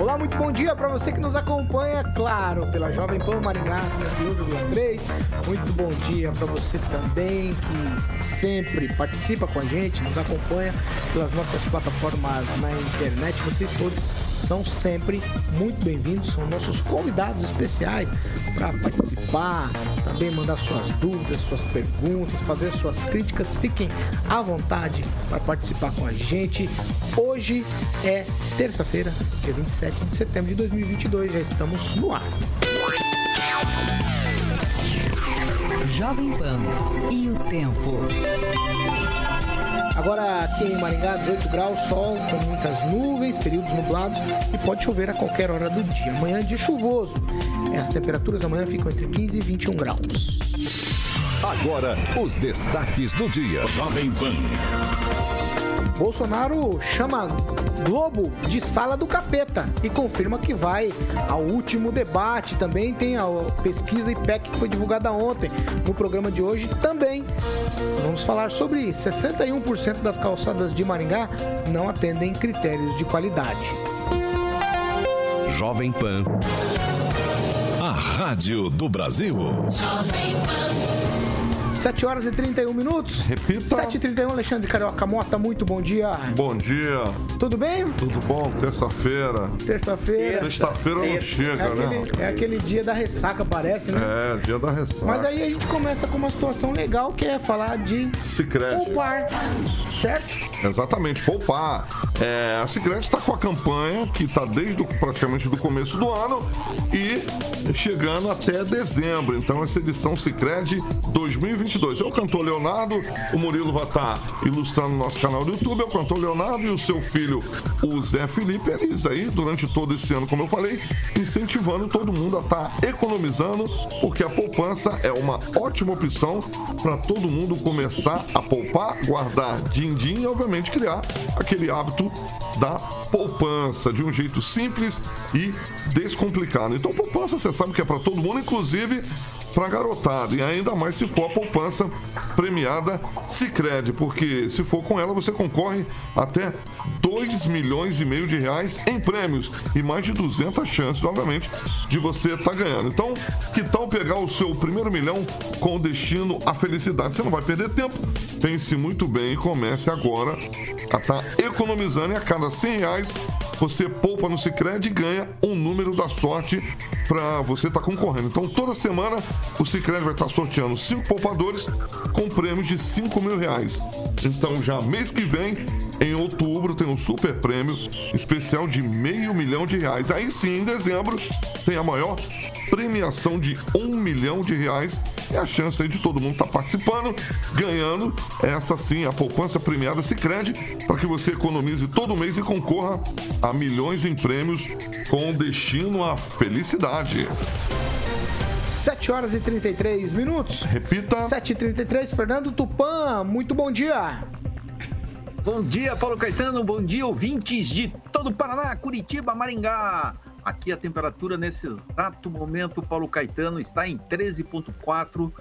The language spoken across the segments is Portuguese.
Olá, muito bom dia para você que nos acompanha, claro, pela Jovem Pan Maringá 101,3. Muito bom dia para você também que sempre participa com a gente, nos acompanha pelas nossas plataformas na internet. Vocês todos são sempre muito bem-vindos, são nossos convidados especiais para participar, também mandar suas dúvidas, suas perguntas, fazer suas críticas. Fiquem à vontade para participar com a gente. Hoje é terça-feira, dia 27 de setembro de 2022, já estamos no ar. Jovem Pan e o tempo. Agora aqui em Maringá, 18 graus, sol com muitas nuvens, períodos nublados e pode chover a qualquer hora do dia. Amanhã é dia chuvoso. As temperaturas amanhã ficam entre 15 e 21 graus. Agora, os destaques do dia. Jovem Pan. Bolsonaro chama Globo de sala do capeta e confirma que vai ao último debate. Também tem a pesquisa IPEC que foi divulgada ontem. No programa de hoje também vamos falar sobre 61% das calçadas de Maringá não atendem critérios de qualidade. Jovem Pan. A Rádio do Brasil. Jovem Pan. 7 horas e 31 minutos. Repita. 7 e 31 Alexandre Carioca Mota, muito bom dia. Bom dia. Tudo bem? Tudo bom, terça-feira. Terça-feira. Sexta-feira não chega, é aquele, né? É aquele dia da ressaca, parece, né? É, dia da ressaca. Mas aí a gente começa com uma situação legal, que é falar de... Sicredi. Poupar, certo? Exatamente, poupar. É, a Sicredi está com a campanha que está desde o, praticamente do começo do ano e chegando até dezembro. Então, essa edição Sicredi 2022. É o cantor Leonardo, o Murilo vai estar tá ilustrando no nosso canal do YouTube. É o cantor Leonardo e o seu filho, o Zé Felipe. Eles aí, durante todo esse ano, como eu falei, incentivando todo mundo a estar tá economizando, porque a poupança é uma ótima opção para todo mundo começar a poupar, guardar din-din e, obviamente, criar aquele hábito da poupança de um jeito simples e descomplicado. Então, poupança você sabe que é para todo mundo, inclusive para garotada. E ainda mais se for a poupança premiada Sicredi, porque se for com ela você concorre até 2 milhões e meio de reais em prêmios e mais de 200 chances, obviamente, de você estar tá ganhando. Então, que tal pegar o seu primeiro milhão com destino à felicidade? Você não vai perder tempo. Pense muito bem e comece agora a estar tá economizando e a cada 100 reais você poupa no Cicred e ganha um número da sorte para você estar tá concorrendo. Então, toda semana o Cicred vai estar tá sorteando cinco poupadores com prêmios de 5 mil reais. Então, já mês que vem, em outubro, tem um super prêmio especial de meio milhão de reais. Aí sim, em dezembro, tem a maior premiação de um milhão de reais é a chance aí de todo mundo estar tá participando, ganhando essa sim, a poupança premiada Sicredi para que você economize todo mês e concorra a milhões em prêmios com destino à felicidade. 7 horas e 33 minutos. Repita. 7 e 33 Fernando Tupan, muito bom dia. Bom dia, Paulo Caetano. Bom dia, ouvintes de todo o Paraná, Curitiba, Maringá. Aqui a temperatura nesse exato momento, Paulo Caetano, está em 13,4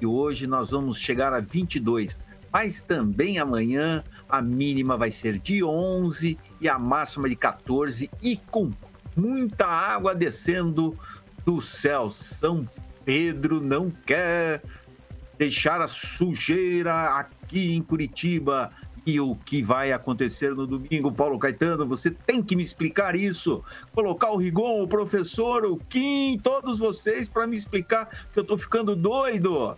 e hoje nós vamos chegar a 22. Mas também amanhã a mínima vai ser de 11 e a máxima de 14 e com muita água descendo do céu. São Pedro não quer deixar a sujeira aqui em Curitiba e o que vai acontecer no domingo, Paulo Caetano? Você tem que me explicar isso. Colocar o Rigon, o professor, o Kim, todos vocês para me explicar que eu tô ficando doido.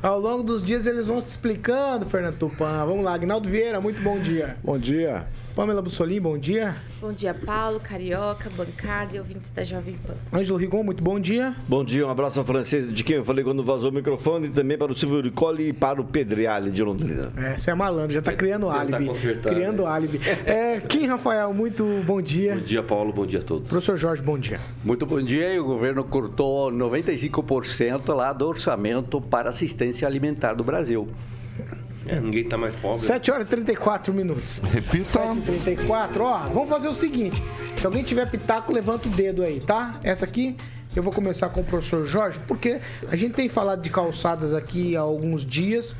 Ao longo dos dias eles vão te explicando, Fernando Tupan. Vamos lá, Agnaldo Vieira, muito bom dia. Bom dia. Pamela Bussolim, bom dia. Bom dia, Paulo, Carioca, bancada e ouvintes da Jovem Pan. Ângelo Rigon, muito bom dia. Bom dia, um abraço ao francês de quem eu falei quando vazou o microfone e também para o Silvio Ricoli e para o Pedreale de Londrina. É, você é malandro, já tá criando Já tá álibi. consertando, criando né? álibi. É, Kim Rafael, muito bom dia. Bom dia, Paulo. Bom dia a todos. Professor Jorge, bom dia. Muito bom dia. E o governo cortou 95% lá do orçamento para assistência alimentar do Brasil. É, ninguém tá mais pobre. 7 horas e 34 minutos. Repita. 34, ó, vamos fazer o seguinte. Se alguém tiver pitaco, levanta o dedo aí, tá? Essa aqui eu vou começar com o professor Jorge, porque a gente tem falado de calçadas aqui há alguns dias.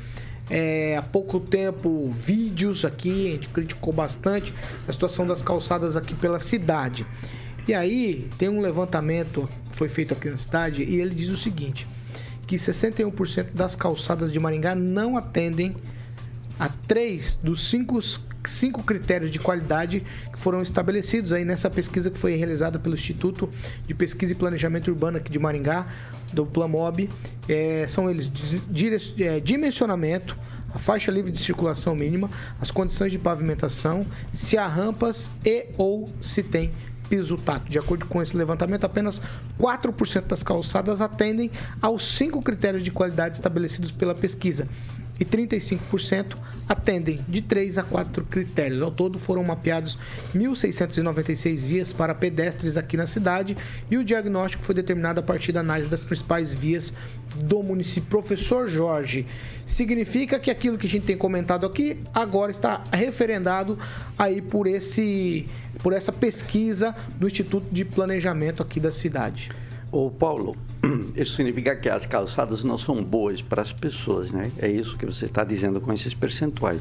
É, há pouco tempo, vídeos aqui, a gente criticou bastante a situação das calçadas aqui pela cidade. E aí, tem um levantamento que foi feito aqui na cidade e ele diz o seguinte: que 61% das calçadas de Maringá não atendem a três dos cinco, cinco critérios de qualidade que foram estabelecidos aí nessa pesquisa que foi realizada pelo Instituto de Pesquisa e Planejamento Urbano aqui de Maringá, do Plamob. É, são eles é, dimensionamento, a faixa livre de circulação mínima, as condições de pavimentação, se há rampas e ou se tem piso. De acordo com esse levantamento, apenas 4% das calçadas atendem aos cinco critérios de qualidade estabelecidos pela pesquisa e 35% atendem de 3 a 4 critérios. Ao todo foram mapeados 1.696 vias para pedestres aqui na cidade e o diagnóstico foi determinado a partir da análise das principais vias do município. Professor Jorge, significa que aquilo que a gente tem comentado aqui agora está referendado aí por esse por essa pesquisa do Instituto de Planejamento aqui da cidade. Ô Paulo, isso significa que as calçadas não são boas para as pessoas, né? É isso que você está dizendo com esses percentuais.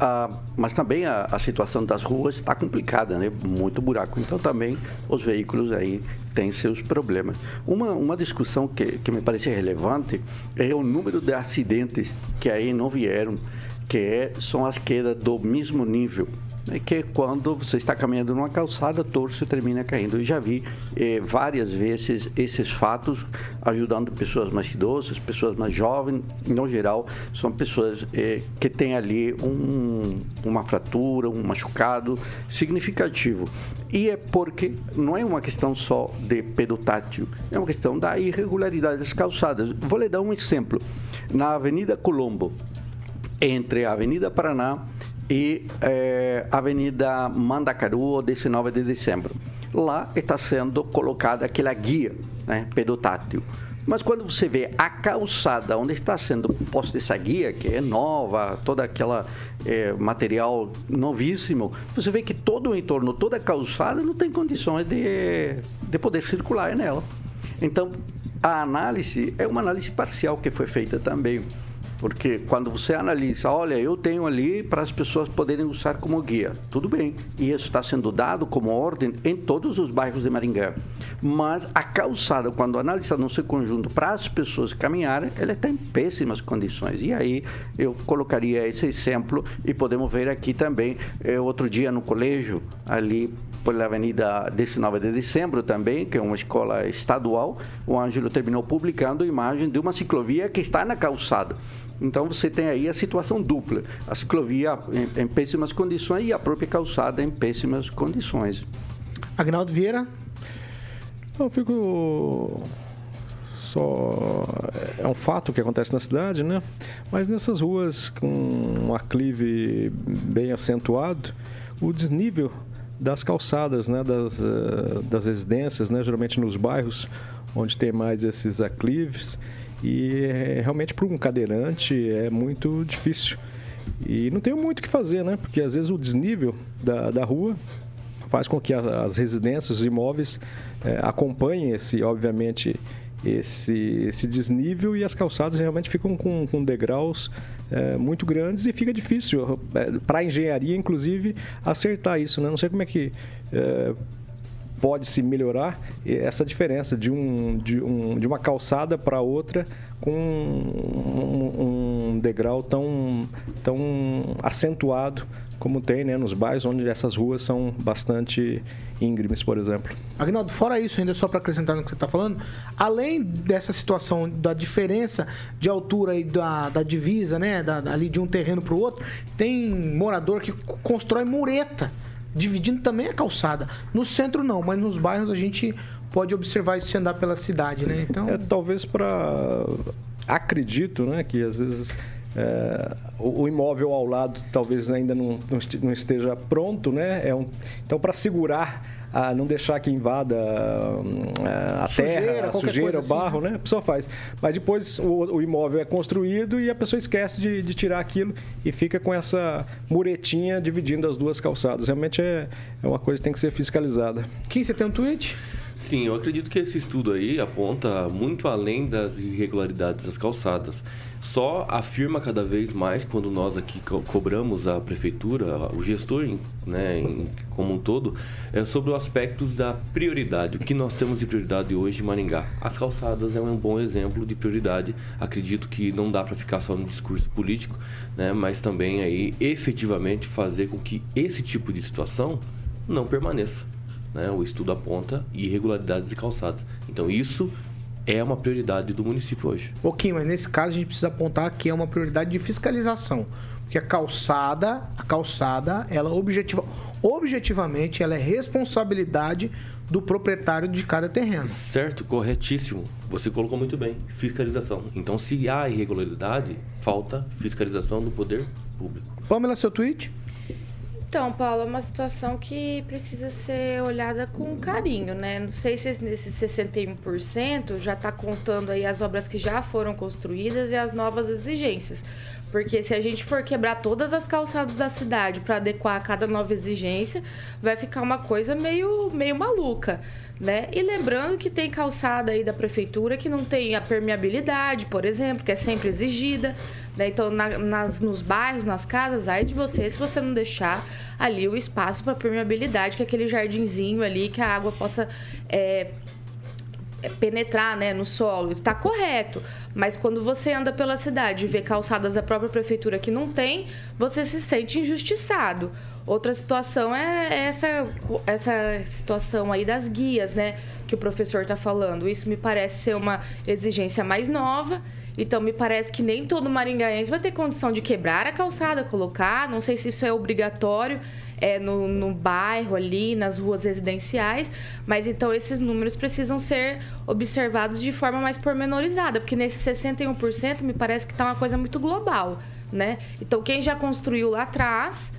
Ah, mas também a, a situação das ruas está complicada, né? Muito buraco. Então também os veículos aí têm seus problemas. Uma, uma discussão que, que me parece relevante é o número de acidentes que aí não vieram, que é, são as quedas do mesmo nível é que quando você está caminhando numa calçada, torce e termina caindo. Eu já vi eh, várias vezes esses fatos ajudando pessoas mais idosas, pessoas mais jovens, no geral, são pessoas eh, que têm ali um, uma fratura, um machucado significativo. E é porque não é uma questão só de pedotátil, é uma questão da irregularidade das calçadas. Vou lhe dar um exemplo. Na Avenida Colombo, entre a Avenida Paraná e eh, Avenida Mandacaru, 19 de dezembro. Lá está sendo colocada aquela guia né, pedotátil. Mas quando você vê a calçada onde está sendo posta essa guia, que é nova, toda aquela eh, material novíssimo, você vê que todo o entorno, toda a calçada não tem condições de, de poder circular nela. Então, a análise é uma análise parcial que foi feita também. Porque quando você analisa, olha, eu tenho ali para as pessoas poderem usar como guia, tudo bem. E isso está sendo dado como ordem em todos os bairros de Maringá. Mas a calçada, quando analisada no seu conjunto para as pessoas caminharem, ela está em péssimas condições. E aí eu colocaria esse exemplo e podemos ver aqui também, eh, outro dia no colégio, ali pela Avenida 19 de Dezembro também, que é uma escola estadual, o Ângelo terminou publicando imagem de uma ciclovia que está na calçada. Então você tem aí a situação dupla, a ciclovia em, em péssimas condições e a própria calçada em péssimas condições. Agnaldo Vieira, Eu fico só é um fato que acontece na cidade, né? Mas nessas ruas com um aclive bem acentuado, o desnível das calçadas, né, das, eh, das residências, né, geralmente nos bairros onde tem mais esses aclives e eh, realmente para um cadeirante é muito difícil. E não tem muito o que fazer, né? Porque às vezes o desnível da, da rua faz com que a- as residências, os imóveis eh, acompanhem esse, obviamente, esse, esse desnível e as calçadas realmente ficam com, com degraus eh, muito grandes e fica difícil para a engenharia, inclusive, acertar isso. Né? Não sei como é que eh, pode se melhorar essa diferença de, um, de, um, de uma calçada para outra com um, um degrau tão, tão acentuado como tem né, nos bairros onde essas ruas são bastante íngremes, por exemplo. Agnaldo, fora isso, ainda só para acrescentar no que você está falando, além dessa situação da diferença de altura e da, da divisa, né, da, ali de um terreno para o outro, tem morador que constrói mureta, dividindo também a calçada. No centro não, mas nos bairros a gente pode observar isso se andar pela cidade, né? Então, é talvez para acredito, né, que às vezes é, o, o, imóvel ao lado talvez ainda não, não esteja pronto, né? É um, então, para segurar, a não deixar que invada a, a sujeira, terra, a sujeira, o barro, assim, né? A pessoa faz. Mas depois o, o imóvel é construído e a pessoa esquece de, de, tirar aquilo e fica com essa muretinha dividindo as duas calçadas. Realmente é, é uma coisa que tem que ser fiscalizada. Kim, você tem um tweet? Sim, eu acredito que esse estudo aí aponta muito além das irregularidades das calçadas. Só afirma cada vez mais quando nós aqui co cobramos a prefeitura, o gestor né, em, como um todo, é sobre os aspectos da prioridade. O que nós temos de prioridade hoje em Maringá? As calçadas é um bom exemplo de prioridade. Acredito que não dá para ficar só no discurso político, né, mas também aí efetivamente fazer com que esse tipo de situação não permaneça né, o estudo aponta irregularidades e calçadas. Então isso é uma prioridade do município hoje. Ok, mas nesse caso a gente precisa apontar que é uma prioridade de fiscalização. Porque a calçada, a calçada, ela objetiva, objetivamente, ela é responsabilidade do proprietário de cada terreno. Certo, corretíssimo. Você colocou muito bem. Fiscalização. Então, se há irregularidade, falta fiscalização do poder público. Pamela, seu tweet? Então, Paulo, é uma situação que precisa ser olhada com carinho, né? Não sei se nesse 61% já está contando aí as obras que já foram construídas e as novas exigências. Porque se a gente for quebrar todas as calçadas da cidade para adequar a cada nova exigência, vai ficar uma coisa meio, meio maluca. Né? E lembrando que tem calçada aí da prefeitura que não tem a permeabilidade, por exemplo, que é sempre exigida. Né? Então, na, nas, nos bairros, nas casas, aí de você se você não deixar ali o espaço para permeabilidade, que é aquele jardinzinho ali que a água possa é, penetrar né, no solo. Está correto. Mas quando você anda pela cidade e vê calçadas da própria prefeitura que não tem, você se sente injustiçado. Outra situação é essa, essa situação aí das guias, né? Que o professor está falando. Isso me parece ser uma exigência mais nova. Então, me parece que nem todo maringaense vai ter condição de quebrar a calçada, colocar. Não sei se isso é obrigatório é, no, no bairro ali, nas ruas residenciais. Mas então, esses números precisam ser observados de forma mais pormenorizada. Porque nesse 61% me parece que está uma coisa muito global, né? Então, quem já construiu lá atrás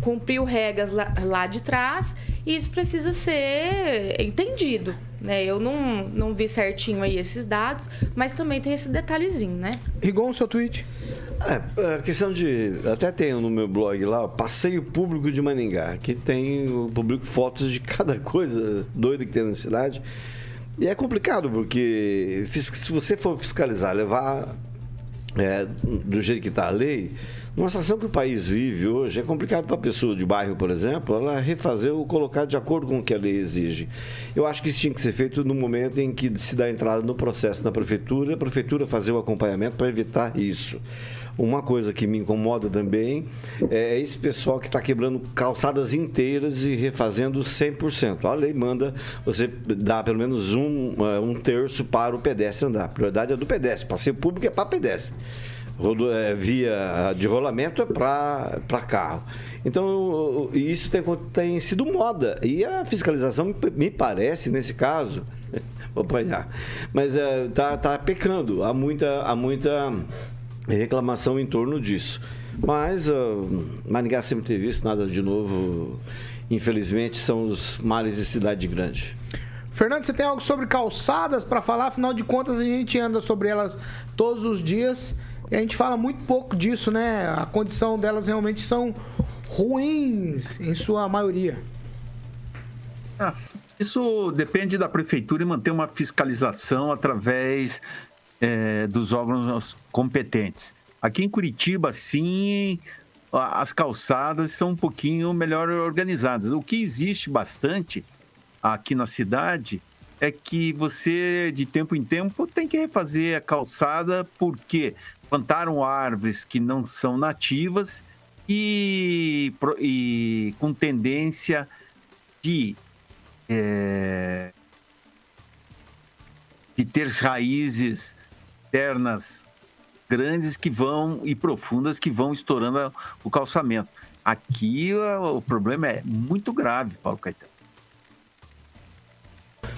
cumpriu regras lá, lá de trás e isso precisa ser entendido. Né? Eu não, não vi certinho aí esses dados, mas também tem esse detalhezinho, né? Rigon, seu tweet. É, a questão de. Até tenho no meu blog lá, Passeio Público de Maningá, que tem o público fotos de cada coisa doida que tem na cidade. E é complicado, porque se você for fiscalizar, levar é, do jeito que está a lei, numa situação que o país vive hoje, é complicado para a pessoa de bairro, por exemplo, ela refazer ou colocar de acordo com o que a lei exige. Eu acho que isso tinha que ser feito no momento em que se dá entrada no processo na prefeitura, a prefeitura fazer o acompanhamento para evitar isso. Uma coisa que me incomoda também é esse pessoal que está quebrando calçadas inteiras e refazendo 100%. A lei manda você dar pelo menos um, eh, um terço para o pedestre andar. A prioridade é do pedestre. Passeio público é para pedestre via de rolamento é para carro. Então, isso tem, tem sido moda. E a fiscalização, me parece, nesse caso, vou apanhar, mas está é, tá, tá pecando. Há muita, há muita reclamação em torno disso. Mas uh, Maringá sempre teve isso, nada de novo. Infelizmente, são os males de cidade grande. Fernando, você tem algo sobre calçadas para falar? Afinal de contas, a gente anda sobre elas todos os dias e a gente fala muito pouco disso, né? A condição delas realmente são ruins em sua maioria. Ah, isso depende da prefeitura e manter uma fiscalização através é, dos órgãos competentes. Aqui em Curitiba, sim, as calçadas são um pouquinho melhor organizadas. O que existe bastante aqui na cidade é que você, de tempo em tempo, tem que refazer a calçada, porque plantaram árvores que não são nativas e, e com tendência de, é, de ter raízes internas grandes que vão e profundas que vão estourando o calçamento. Aqui o problema é muito grave, Paulo Caetano.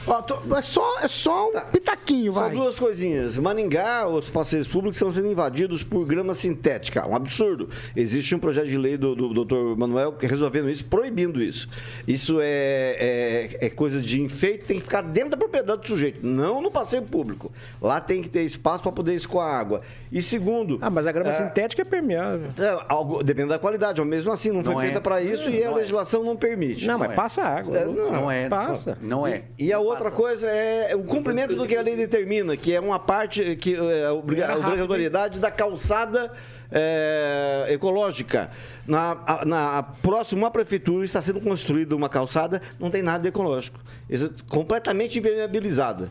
Ó, tô- é só, é só um pitaquinho, Só vai. duas coisinhas. Maringá, os passeios públicos estão sendo invadidos por grama sintética. Um absurdo. Existe um projeto de lei do, do Dr. Manuel resolvendo isso, proibindo isso. Isso é, é, é coisa de enfeite, tem que ficar dentro da propriedade do sujeito, não no passeio público. Lá tem que ter espaço para poder escoar água. E segundo. Ah, mas a grama é, sintética é permeável. é, algo, depende da qualidade, mas mesmo assim não, Não foi é. feita para isso e a é. legislação não permite. Não, mas é. passa água. É, não, Não é. Passa. Não é. E a outra coisa é o cumprimento do que a lei determina, que é uma parte que é a rápido, obrigatoriedade da calçada é, ecológica. Na, na próxima à prefeitura está sendo construída uma calçada, não tem nada de ecológico. Exa- Completamente impermeabilizada.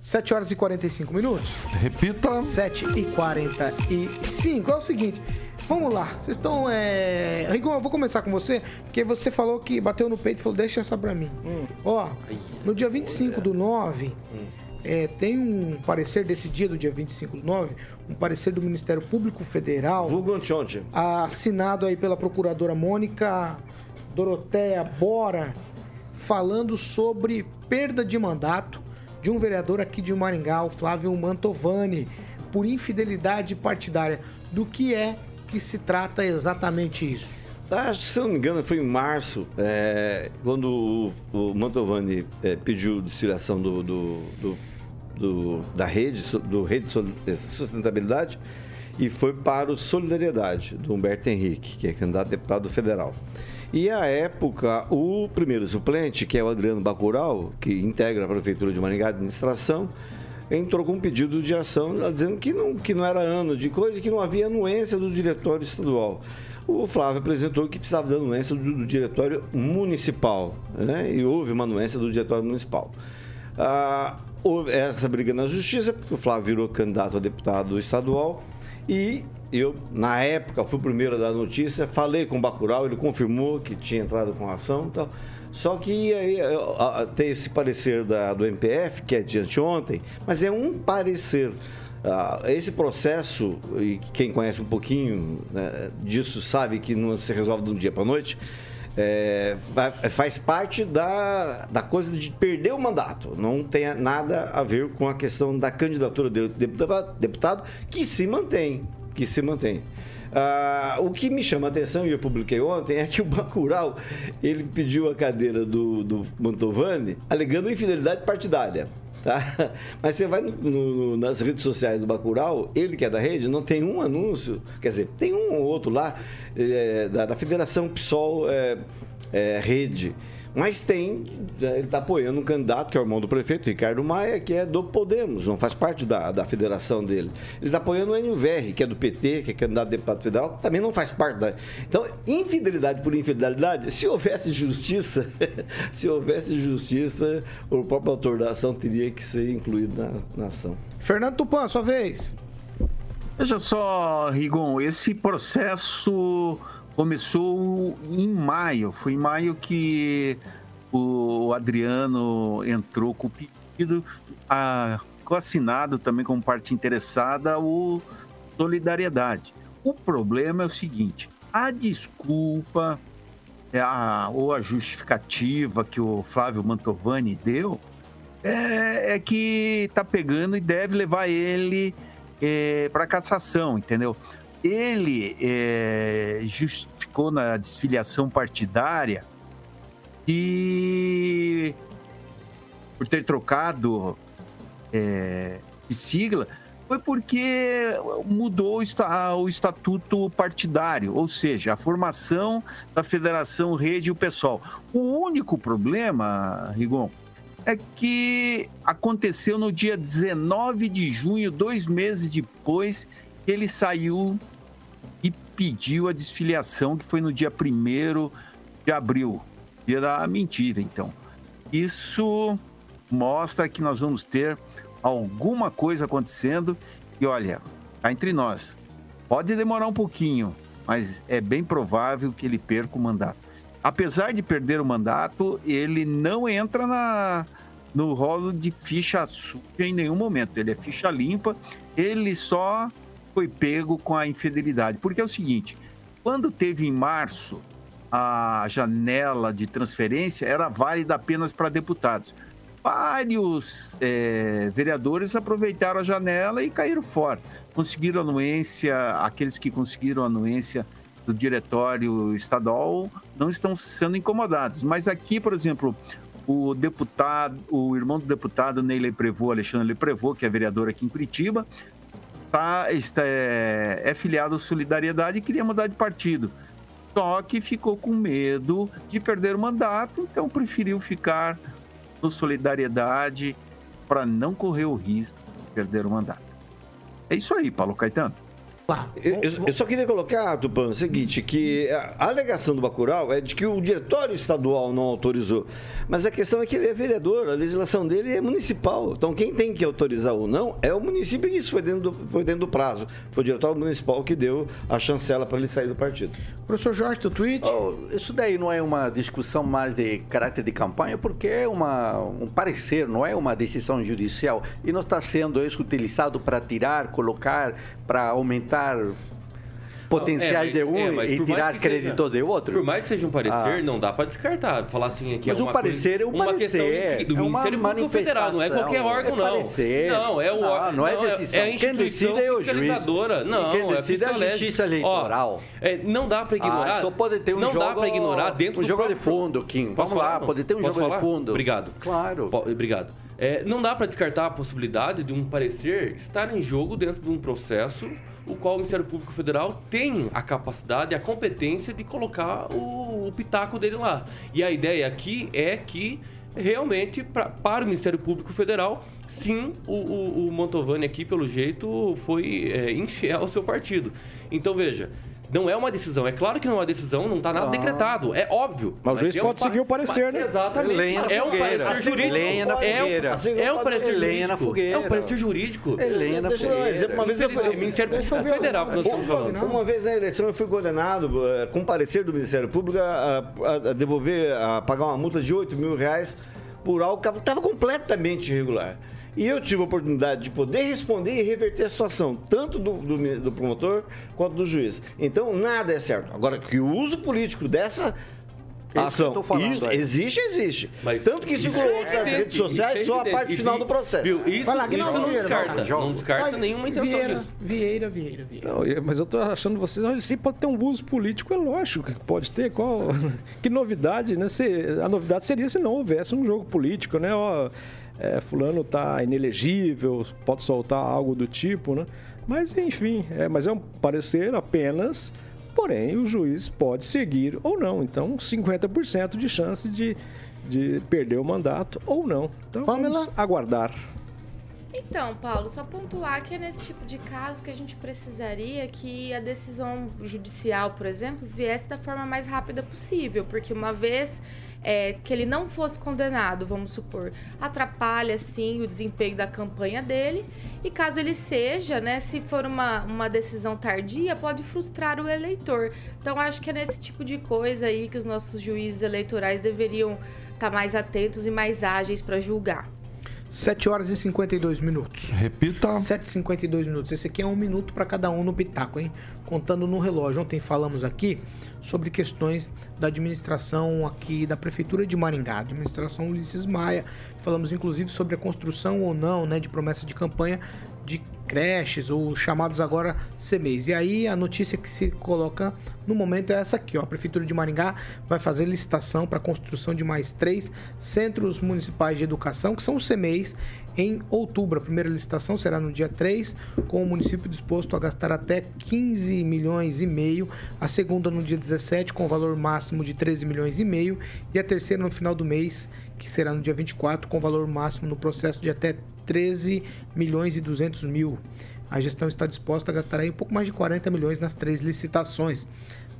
7 horas e 45 minutos. Repita. 7 e 45. É o seguinte, vamos lá. Vocês estão. É... Rigon, eu vou começar com você, porque você falou que bateu no peito e falou: deixa essa pra mim. Ó, no dia 25 do 9, é, tem um parecer desse dia, do dia 25 do 9, um parecer do Ministério Público Federal Vulgo anteontem. assinado aí pela procuradora Mônica Doroteia Bora, falando sobre perda de mandato de um vereador aqui de Maringá, o Flávio Mantovani, por infidelidade partidária. Do que é que se trata exatamente isso? Acho que, se eu não me engano, foi em março, é, quando o, o Mantovani é, pediu destilação do, do- do- do- da rede, do Rede Sol- Sustentabilidade, e foi para o Solidariedade, do Humberto Henrique, que é candidato a deputado federal. E à época, o primeiro suplente, que é o Adriano Bacurau, que integra a Prefeitura de Maringá Administração, entrou com um pedido de ação dizendo que não, que não era ano de coisa, que não havia anuência do diretório estadual. O Flávio apresentou que precisava da anuência do, do diretório municipal, né? e houve uma anuência do diretório municipal. Ah, houve essa briga na justiça, porque o Flávio virou candidato a deputado estadual e eu, na época, fui o primeiro a dar notícia, falei com o Bacurau, ele confirmou que tinha entrado com a ação e tal. Só que aí tem esse parecer da, do MPF, que é de anteontem, mas é um parecer. Ah, esse processo, e quem conhece um pouquinho né, disso sabe que não se resolve de um dia para a noite, é, vai- faz parte da, da coisa de perder o mandato. Não tem nada a ver com a questão da candidatura de deputado que se mantém. Que se mantém. Ah, o que me chama a atenção, e eu publiquei ontem, é que o Bacurau ele pediu a cadeira do, do Mantovani alegando infidelidade partidária. Tá? Mas você vai no- no- nas redes sociais do Bacurau, ele que é da rede, não tem um anúncio, quer dizer, tem um ou outro lá é, da, da Federação PSOL é, é, Rede, mas tem, é, ele está apoiando um candidato que é o irmão do prefeito, Ricardo Maia, que é do Podemos, não faz parte da, da federação dele. Ele está apoiando o Enio Verri, que é do PT, que é candidato a deputado federal, também não faz parte da. Então, infidelidade por infidelidade, se houvesse justiça, se houvesse justiça, o próprio autor da ação teria que ser incluído na, na ação. Fernando Tupan, sua vez. Veja só, Rigon, esse processo começou em maio. Foi em maio que o Adriano entrou com o pedido, a, ficou assinado também como parte interessada o Solidariedade. O problema é o seguinte: a desculpa é a, ou a justificativa que o Flávio Mantovani deu é, é que tá pegando e deve levar ele para cassação, entendeu? Ele é, justificou na desfiliação partidária e por ter trocado é, de sigla foi porque mudou o esta- o estatuto partidário, ou seja, a formação da Federação Rede e o PSOL. O único problema, Rigon, é que aconteceu no dia 19 de junho, dois meses depois que ele saiu pediu a desfiliação, que foi no dia 1 de abril, dia da mentira, então. Isso mostra que nós vamos ter alguma coisa acontecendo e olha, cá entre nós, pode demorar um pouquinho, mas é bem provável que ele perca o mandato. Apesar de perder o mandato, ele não entra na, no rolo de ficha suja em nenhum momento. Ele é ficha limpa, ele só foi pego com a infidelidade. Porque é o seguinte: quando teve em março a janela de transferência, era válida apenas para deputados. Vários é, vereadores aproveitaram a janela e caíram fora. Conseguiram anuência, aqueles que conseguiram anuência do diretório estadual não estão sendo incomodados. Mas aqui, por exemplo, o deputado, o irmão do deputado Ney Leprevô, Alexandre Leprevô, que é vereador aqui em Curitiba, tá, está, é, é filiado à Solidariedade e queria mudar de partido. Só que ficou com medo de perder o mandato, então preferiu ficar no Solidariedade para não correr o risco de perder o mandato. É isso aí, Paulo Caetano. Eu, eu, eu, só queria colocar, Tupan, o seguinte, que a alegação do Bacurau é de que o diretório estadual não autorizou. Mas a questão é que ele é vereador, a legislação dele é municipal. Então quem tem que autorizar ou não é o município e isso foi dentro do, foi dentro do prazo. Foi o diretório municipal que deu a chancela para ele sair do partido. Professor Jorge, teu tweet? Oh, isso daí não é uma discussão mais de caráter de campanha, porque é uma, um parecer, não é uma decisão judicial. E não está sendo isso utilizado para tirar, colocar, para aumentar potenciais é, mas, de um é, e tirar crédito de outro. Por mais que seja um parecer, ah. não dá para descartar. Falar assim aqui mas é uma parecer coisa, é um uma parecer, questão do é Ministério Público Federal, não é qualquer órgão, é não. Parecer. Não, é o não, não é decisão. É a Quem decide é o juiz. Não, quem decide é a justiça eleitoral. Ó, é, não dá para ignorar. Ah, só pode ter um não jogo, dá para ignorar dentro um do jogo de fundo, Kim. Vamos lá, pode ter um jogo de fundo. Obrigado. Claro. Obrigado. É, não dá para descartar a possibilidade de um parecer estar em jogo dentro de um processo o qual o Ministério Público Federal tem a capacidade, a competência de colocar o, o pitaco dele lá. E a ideia aqui é que realmente pra, para o Ministério Público Federal, sim, o, o, o Mantovani aqui, pelo jeito, foi é, infiel ao seu partido. Então veja, não é uma decisão. É claro que não é uma decisão, não está nada ah. decretado. É óbvio. Mas o juiz pode seguir o parecer, né? Exatamente. Lenha é um parecer jurídico. Lenha na fogueira. É um parecer Lenha na fogueira. É um parecer jurídico. Lenha na fogueira. Uma vez eu fui... Ministério Público Federal que nós estamos falando. Uma vez na eleição eu fui condenado, eh, com parecer do Ministério Público, a, a devolver, a pagar uma multa de 8 mil reais por algo que estava completamente irregular. E eu tive a oportunidade de poder responder e reverter a situação, tanto do, do, do promotor quanto do juiz. Então, nada é certo. Agora, que o uso político dessa ação. Isso, existe, existe. Mas Tanto que circulou é nas redes sociais é só a parte final do processo. Viu? Isso, lá, isso não, não descarta. Não, não descarta vai, nenhuma intenção Vieira, disso. Vieira, Vieira, Vieira. Não, mas eu tô achando vocês, olha, se pode ter um uso político, é lógico que pode ter. Qual, que novidade, né? Se, a novidade seria se não houvesse um jogo político, né? Ó, é, fulano tá inelegível, pode soltar algo do tipo, né? Mas enfim, é, mas é um parecer apenas, porém o juiz pode seguir ou não. Então, 50% de chance de, de perder o mandato ou não. Então, Pamela. vamos aguardar. Então, Paulo, só pontuar que é nesse tipo de caso que a gente precisaria que a decisão judicial, por exemplo, viesse da forma mais rápida possível, porque uma vez é, que ele não fosse condenado, vamos supor, atrapalha sim o desempenho da campanha dele. E caso ele seja, né, se for uma, uma decisão tardia, pode frustrar o eleitor. Então acho que é nesse tipo de coisa aí que os nossos juízes eleitorais deveriam estar tá mais atentos e mais ágeis para julgar. 7 horas e 52 minutos. Repita. 7 e 52 minutos. Esse aqui é um minuto para cada um no pitaco, hein? Contando no relógio. Ontem falamos aqui sobre questões da administração aqui da Prefeitura de Maringá, administração Ulisses Maia. Falamos inclusive sobre a construção ou não né, de promessa de campanha de creches, ou chamados agora CMEs. E aí a notícia que se coloca no momento é essa aqui, ó. A Prefeitura de Maringá vai fazer licitação para a construção de mais três centros municipais de educação, que são os CMEs, em outubro. A primeira licitação será no dia 3, com o município disposto a gastar até 15 milhões e meio, a segunda no dia 17, com valor máximo de 13 milhões e meio, e a terceira no final do mês, que será no dia 24, com valor máximo no processo de até 13 milhões e 200 mil. A gestão está disposta a gastar aí um pouco mais de 40 milhões nas três licitações.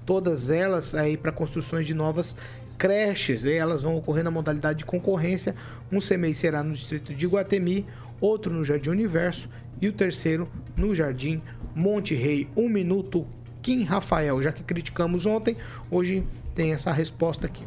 Todas elas aí para construções de novas creches, né? elas vão ocorrer na modalidade de concorrência. Um CMEI será no distrito de Guatemi, outro no Jardim Universo e o terceiro no Jardim Monte Rei. Um minuto, Kim Rafael. Já que criticamos ontem, hoje tem essa resposta aqui.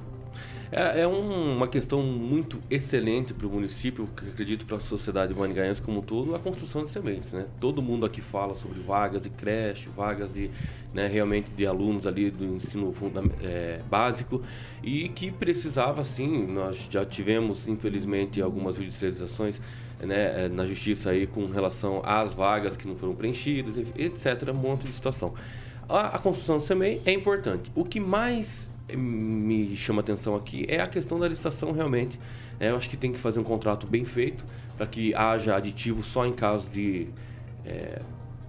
É, é um, uma questão muito excelente para o município, acredito para a sociedade maringaense como um todo, a construção de sementes. Né? Todo mundo aqui fala sobre vagas de creche, vagas de né, realmente de alunos ali do ensino é, básico e que precisava sim, nós já tivemos infelizmente algumas judicializações né, na justiça aí com relação às vagas que não foram preenchidas, etc. Um monte de situação. A, a construção SEMEI é importante. O que mais me chama atenção aqui é a questão da licitação realmente. É, eu acho que tem que fazer um contrato bem feito para que haja aditivo só em caso de é,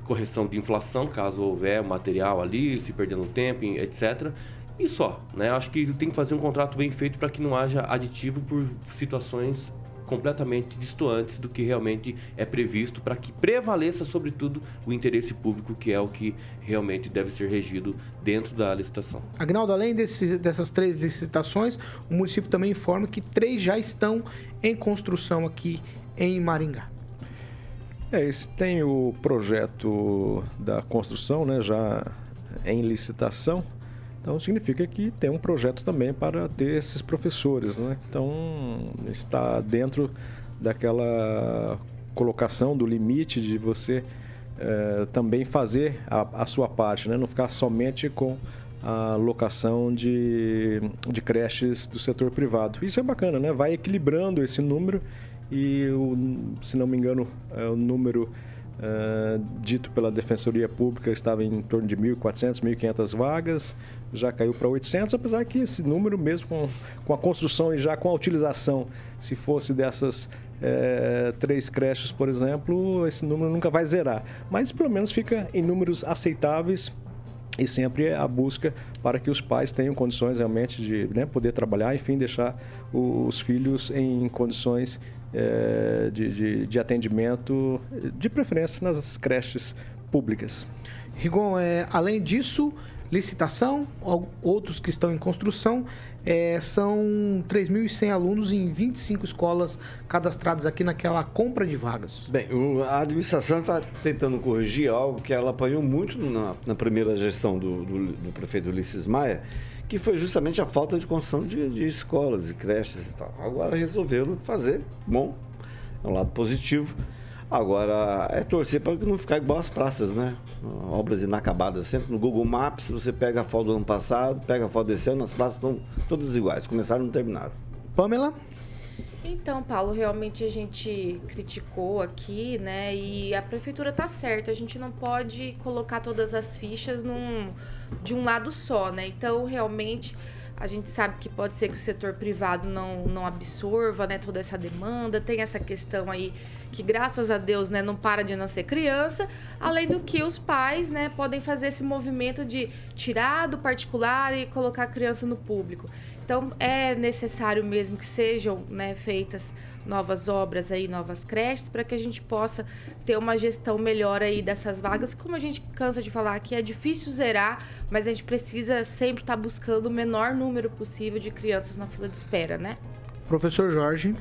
correção de inflação, caso houver material ali, se perdendo tempo, etc. E só, né? Acho que tem que fazer um contrato bem feito para que não haja aditivo por situações completamente distantes do que realmente é previsto para que prevaleça, sobretudo, o interesse público, que é o que realmente deve ser regido dentro da licitação. Agnaldo, além desses, dessas três licitações, o município também informa que três já estão em construção aqui em Maringá. É, esse tem o projeto da construção, né, já em licitação, então significa que tem um projeto também para ter esses professores, né? Então está dentro daquela colocação do limite de você é, também fazer a, a, sua parte, né? Não ficar somente com a locação de, de creches do setor privado. Isso é bacana, né? Vai equilibrando esse número e, o, se não me engano, é o número Uh, dito pela Defensoria Pública estava em torno de 1.400, 1.500 vagas, já caiu para 800, apesar que esse número mesmo com, com a construção e já com a utilização, se fosse dessas é, três creches, por exemplo, esse número nunca vai zerar. Mas pelo menos fica em números aceitáveis e sempre a busca para que os pais tenham condições realmente de né, poder trabalhar, enfim, deixar os filhos em condições é, de, de, de, atendimento, de preferência nas creches públicas. Rigon, é, além disso, licitação, outros que estão em construção, é, são 3.100 alunos em 25 escolas cadastradas aqui naquela compra de vagas. Bem, a administração está tentando corrigir algo que ela apanhou muito na, na primeira gestão do, do, do, prefeito Ulisses Maia, que foi justamente a falta de construção de, de escolas e creches e tal. Agora resolveram fazer, bom, é um lado positivo Agora, é torcer para não ficar igual as praças, né? Obras inacabadas. Sempre no Google Maps, você pega a foto do ano passado, pega a foto desse ano, as praças estão todas iguais. Começaram e não terminaram. Pamela? Então, Paulo, realmente a gente criticou aqui, né? E a prefeitura tá certa. A gente não pode colocar todas as fichas num, de um lado só, né? Então, realmente a gente sabe que pode ser que o setor privado não, não absorva né, toda essa demanda, tem essa questão aí que, graças a Deus, né, não para de nascer criança, além do que os pais né, podem fazer esse movimento de tirar do particular e colocar a criança no público. Então, é necessário mesmo que sejam né, feitas novas obras aí, novas creches, para que a gente possa ter uma gestão melhor aí dessas vagas. Como a gente cansa de falar aqui, é difícil zerar, mas a gente precisa sempre estar tá buscando o menor número possível de crianças na fila de espera, né? Professor Jorge.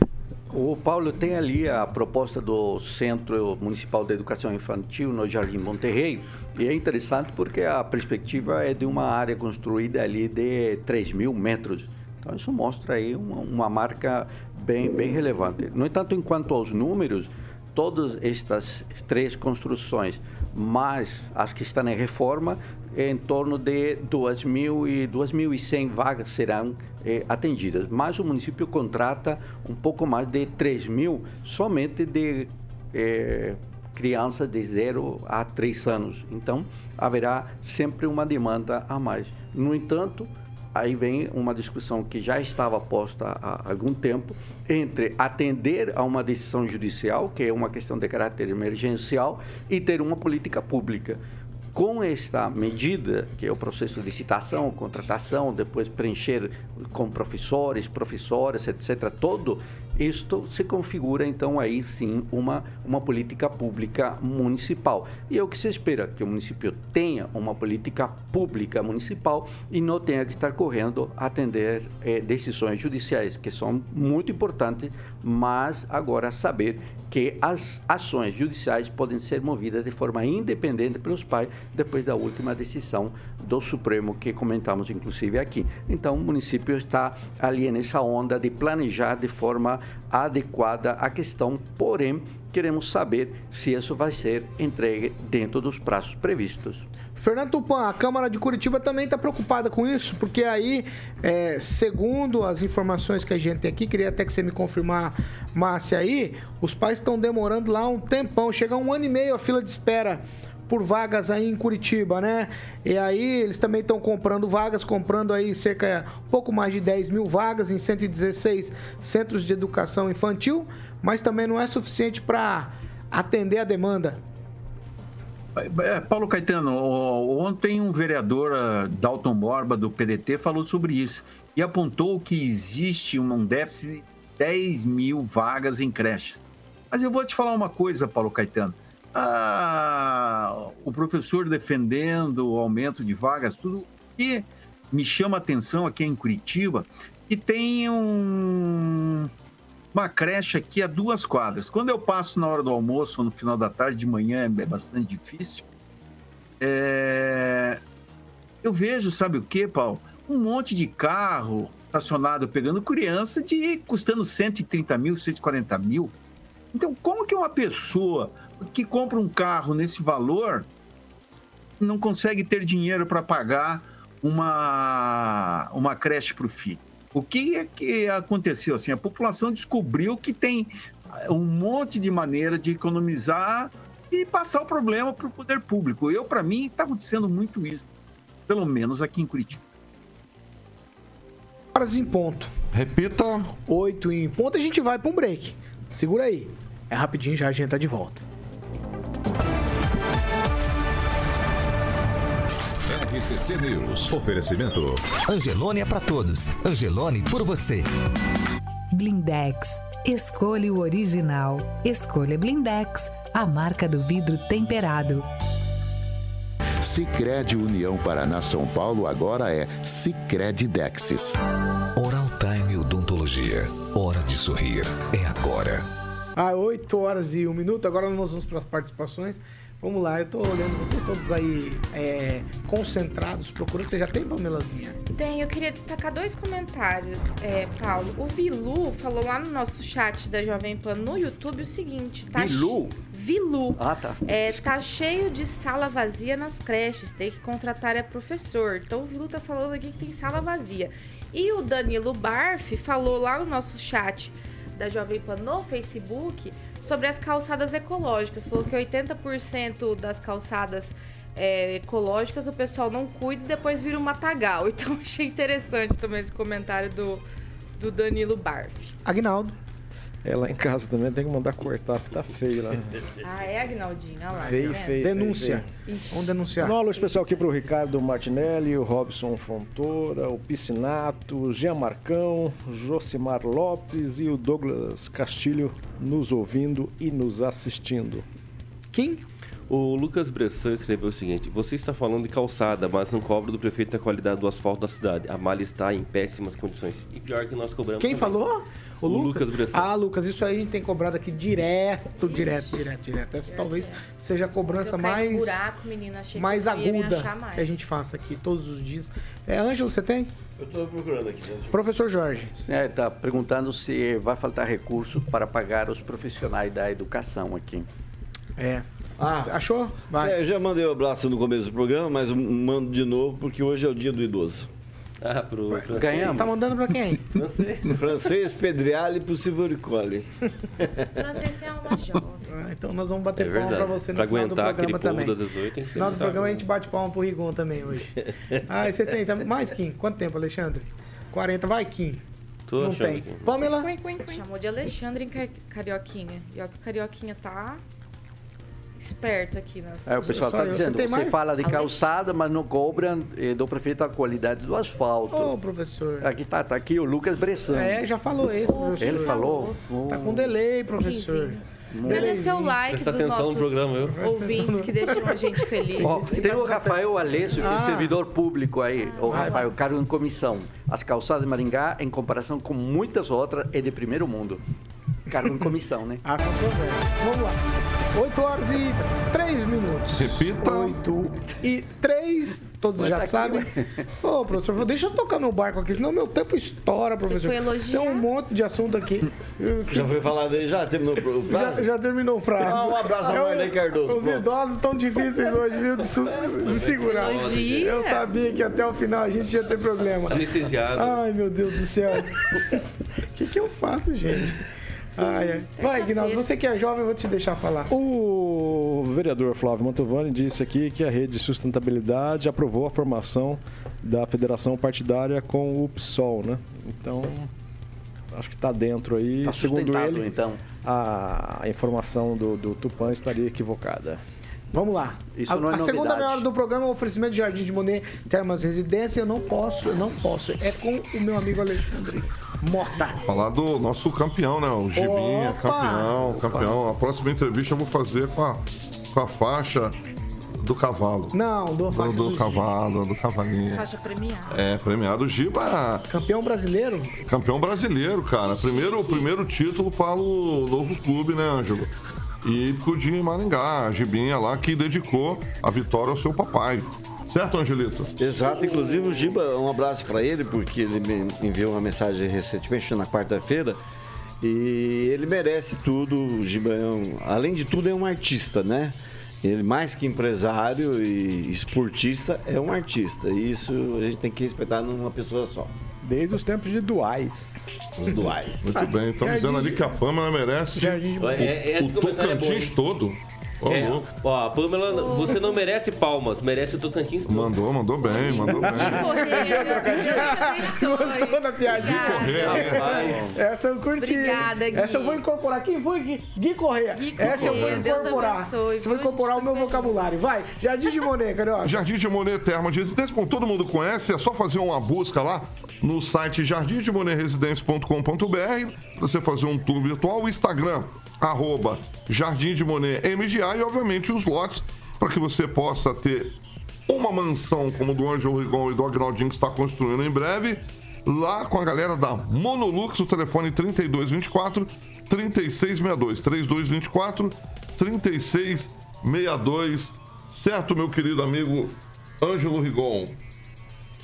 O Paulo tem ali a proposta do Centro Municipal de Educação Infantil no Jardim Monterrey e é interessante porque a perspectiva é de uma área construída ali de 3 mil metros. Então isso mostra aí uma, uma marca bem, bem relevante. No entanto, enquanto aos números, todas estas três construções, mais as que estão em reforma, em torno de 2.000 e 2.100 vagas serão eh, atendidas. Mas o município contrata um pouco mais de 3 mil somente de eh, crianças de 0 a 3 anos. Então, haverá sempre uma demanda a mais. No entanto, aí vem uma discussão que já estava posta há algum tempo entre atender a uma decisão judicial, que é uma questão de caráter emergencial, e ter uma política pública. Com esta medida, que é o processo de licitação, contratação, depois preencher com professores, professoras, etc., todo isto se configura então aí sim uma, uma política pública municipal. E é o que se espera, que o município tenha uma política pública municipal e não tenha que estar correndo a atender eh, decisões judiciais, que são muito importantes, mas agora saber que as ações judiciais podem ser movidas de forma independente pelos pais depois da última decisão do Supremo que comentamos inclusive aqui. Então o município está ali nessa onda de planejar de forma adequada a questão, porém queremos saber se isso vai ser entregue dentro dos prazos previstos. Fernando Tupan, a Câmara de Curitiba também está preocupada com isso, porque aí, é, segundo as informações que a gente tem aqui, queria até que você me confirmar, Márcia, aí, os pais estão demorando lá um tempão, chega um ano e meio a fila de espera por vagas aí em Curitiba, né? E aí eles também estão comprando vagas, comprando aí cerca pouco mais de 10 mil vagas em 116 centros de educação infantil, mas também não é suficiente para atender a demanda. É, Paulo Caetano, ontem um vereador, ah, Dalton Borba, do PDT, falou sobre isso e apontou que existe um déficit de 10 mil vagas em creches. Mas eu vou te falar uma coisa, Paulo Caetano. Ah, o professor defendendo o aumento de vagas, tudo que me chama a atenção aqui em Curitiba, que tem um, uma creche aqui a duas quadras. Quando eu passo na hora do almoço no final da tarde, de manhã, é bastante difícil. É... Eu vejo, sabe o que, Paulo? Um monte de carro estacionado pegando criança de custando 130 mil, 140 mil. Então, como que uma pessoa que compra um carro nesse valor não consegue ter dinheiro para pagar uma, uma creche para o filho? O que é que aconteceu? Assim, a população descobriu que tem um monte de maneira de economizar e passar o problema para o poder público. Eu, para mim, está acontecendo muito isso, pelo menos aqui em Curitiba. Horas em ponto. Repita. Oito em ponto, a gente vai para um break. Segura aí. É rapidinho, já a gente tá de volta. RCC News. Oferecimento. Angelone é para todos. Angelone por você. Blindex. Escolha o original. Escolha Blindex, a marca do vidro temperado. Sicredi União Paraná São Paulo agora é Sicredi Dexis. Oral Time Odontologia. Hora de sorrir. É agora. Ah, 8 horas e 1 minuto. Agora nós vamos para as participações. Vamos lá, eu tô olhando vocês todos aí é, concentrados, procurando. Você já tem, Pamelazinha? Tem, eu queria destacar dois comentários, é, Paulo. O Vilu falou lá no nosso chat da Jovem Pan no YouTube o seguinte: tá Vilu? Vilu. Ah, tá. É, tá cheio de sala vazia nas creches, tem que contratar é professor. Então o Vilu tá falando aqui que tem sala vazia. E o Danilo Barf falou lá no nosso chat da Jovem Pan no Facebook sobre as calçadas ecológicas. Falou que 80% das calçadas é, ecológicas o pessoal não cuida e depois vira um matagal. Então achei interessante também esse comentário do, do Danilo Barf. Agnaldo. É, lá em casa também tem que mandar cortar, porque tá feio lá. Ah, é, Agnaldinho? Olha lá. Feio, tá feio. Denúncia. feio. Vamos denunciar. Um alô especial aqui pro Ricardo Martinelli, o Robson Fontoura, o Piscinato, o Jean Marcão, Josimar Lopes e o Douglas Castilho nos ouvindo e nos assistindo. Quem? O Lucas Bressan escreveu o seguinte: Você está falando de calçada, mas não cobra do prefeito a qualidade do asfalto da cidade. A malha está em péssimas condições. E pior que nós cobramos. Quem também. falou? O Lucas Bressan. Ah, Lucas, isso aí a gente tem cobrado aqui direto, direto, direto, direto. Essa talvez seja a cobrança mais, buraco, menina, achei mais aguda mais. que a gente faça aqui todos os dias. É, Ângelo, você tem? Eu estou procurando aqui, gente. Professor Jorge. É, tá perguntando se vai faltar recurso para pagar os profissionais da educação aqui. É. Ah. Você Achou? Vai. É, eu já mandei o abraço no começo do programa, mas mando de novo porque hoje é o dia do idoso. Ah, pro francês. Ganhamos. Tá mandando pra quem? Francês. Francês, Pedreale pro Silvoricoli. Francês tem alma jovem. Ah, então nós vamos bater É palma pra você no Pra final do aguentar aquele programa também. das 18 tem No que final do programa a gente bate palma pro Rigon também hoje. Ah, e você tem tá- mais, Kim? Quanto tempo, Alexandre? 40. Vai, Kim. Tô Não tem. aqui. Pamela? Chamou de Alexandre em Car- Carioquinha. E olha que o Carioquinha tá. Esperto aqui nas. É, o pessoal está eu. Você dizendo, você mais? fala de Alex? calçada, mas não cobra eh, do prefeito a qualidade do asfalto. Ô, professor. Aqui tá, tá aqui o Lucas Bressan. É, já falou esse, professor. Ele falou? Tá com delay, professor. Agradecer o like Presta dos atenção no nossos programa, viu? ouvintes que deixam a gente feliz. Ó, tem o Rafael Alessio, que Ah. é servidor público aí. O Rafael, cargo em comissão. As calçadas de Maringá, em comparação com muitas outras, é de primeiro mundo. Cargo em comissão, né? A controvérsia. Vamos lá. 8 horas e 3 minutos. Repita. 8 e 3, todos Vai já tá aqui, sabem. Ô, professor, deixa eu tocar meu barco aqui, senão meu tempo estoura, professor. Tem um monte de assunto aqui. Já foi falado aí, já terminou o Já, prazo? já terminou o prazo. Ah, um abraço a Eu- Marlene Cardoso, Os pronto. idosos estão difíceis hoje, viu? De, de segurar. Elogia. Eu sabia que até o final a gente ia ter problema. Anestesiado. Ai, meu Deus do céu. O que, que eu faço, gente? Ai, ai. Vai, Guinaldo, você que é jovem, eu vou te deixar falar. O vereador Flávio Mantovani disse aqui que a rede de sustentabilidade aprovou a formação da federação partidária com o PSOL, né? Então, acho que está dentro aí. Tá Segundo ele, então. a, a informação do, do Tupan estaria equivocada. Vamos lá. Isso a, não é a segunda novidade. meia hora do programa é o oferecimento de Jardim de Monet, Termas Residência. Eu não posso, eu não posso. É com o meu amigo Alexandre Mota. Falar do nosso campeão, né? O Gibinha, Opa! campeão, campeão. A próxima entrevista eu vou fazer com a, com a faixa do cavalo. Não, do, Do, do cavalo, do cavalinho. Faixa premiada. É, premiado o Giba, campeão brasileiro. campeão brasileiro, cara. Primeiro, primeiro título para o novo clube, né, Ângelo? E Pudim em Maringá, a Gibinha lá que dedicou a vitória ao seu papai. Certo, Angelito? Exato, inclusive o Giba, um abraço para ele, porque ele me enviou uma mensagem recentemente na quarta-feira. E ele merece tudo. O Giba, é um- além de tudo, é um artista, né? Ele, mais que empresário e esportista, é um artista. E isso a gente tem que respeitar numa pessoa só. Desde os tempos de duais. Os duais. Muito bem, estamos dizendo ali que a Pâmela merece de É, é, o é Tocantins todo. Ô, É, ó, a Pamela, você não merece palmas, merece o Tocantins. Mandou, mandou bem, mandou bem. Correia. Gostou da piadinha? Correia, né? Rapaz, Essa eu curti. Obrigada, Gui. Essa eu vou incorporar. Quem foi, Gui? Gui Correia. Gui Essa eu vou Correia, Deus incorporar. abençoe, Você vai incorporar A o meu vocabulário. Vai, Jardim de Monet, Carioca. Jardim de Monet Termas de Residência, como todo mundo conhece, é só fazer uma busca lá no site jardimdemonetresidencia.com.br pra você fazer um tour virtual, o Instagram, arroba Jardim de Monet MGA e, obviamente, os lotes para que você possa ter uma mansão como do Ângelo Rigon e do Agnaldinho que está construindo em breve, lá com a galera da Monolux, o telefone 3224 3662 3224 3662 certo, meu querido amigo Ângelo Rigon?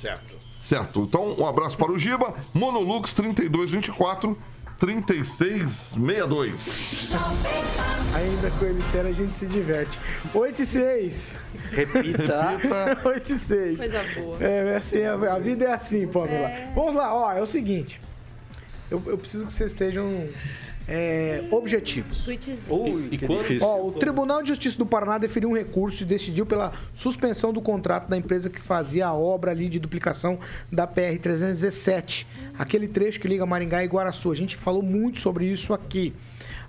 Certo. Certo. Então, um abraço para o Giba, Monolux 3224 3662. Ainda com ele sério a gente se diverte. 8 e 6. Repita. Repita. 8 e 6. Coisa boa. É, assim, a, vida é assim, Pamela. Vamos lá, ó, é o seguinte. Eu, eu preciso que vocês sejam é, objetivos. Ui, E que quando- difícil. Ó, o Tribunal de Justiça do Paraná deferiu um recurso e decidiu pela suspensão do contrato da empresa que fazia a obra ali de duplicação da PR-317. Aquele trecho que liga Maringá e Guaraçu. A gente falou muito sobre isso aqui.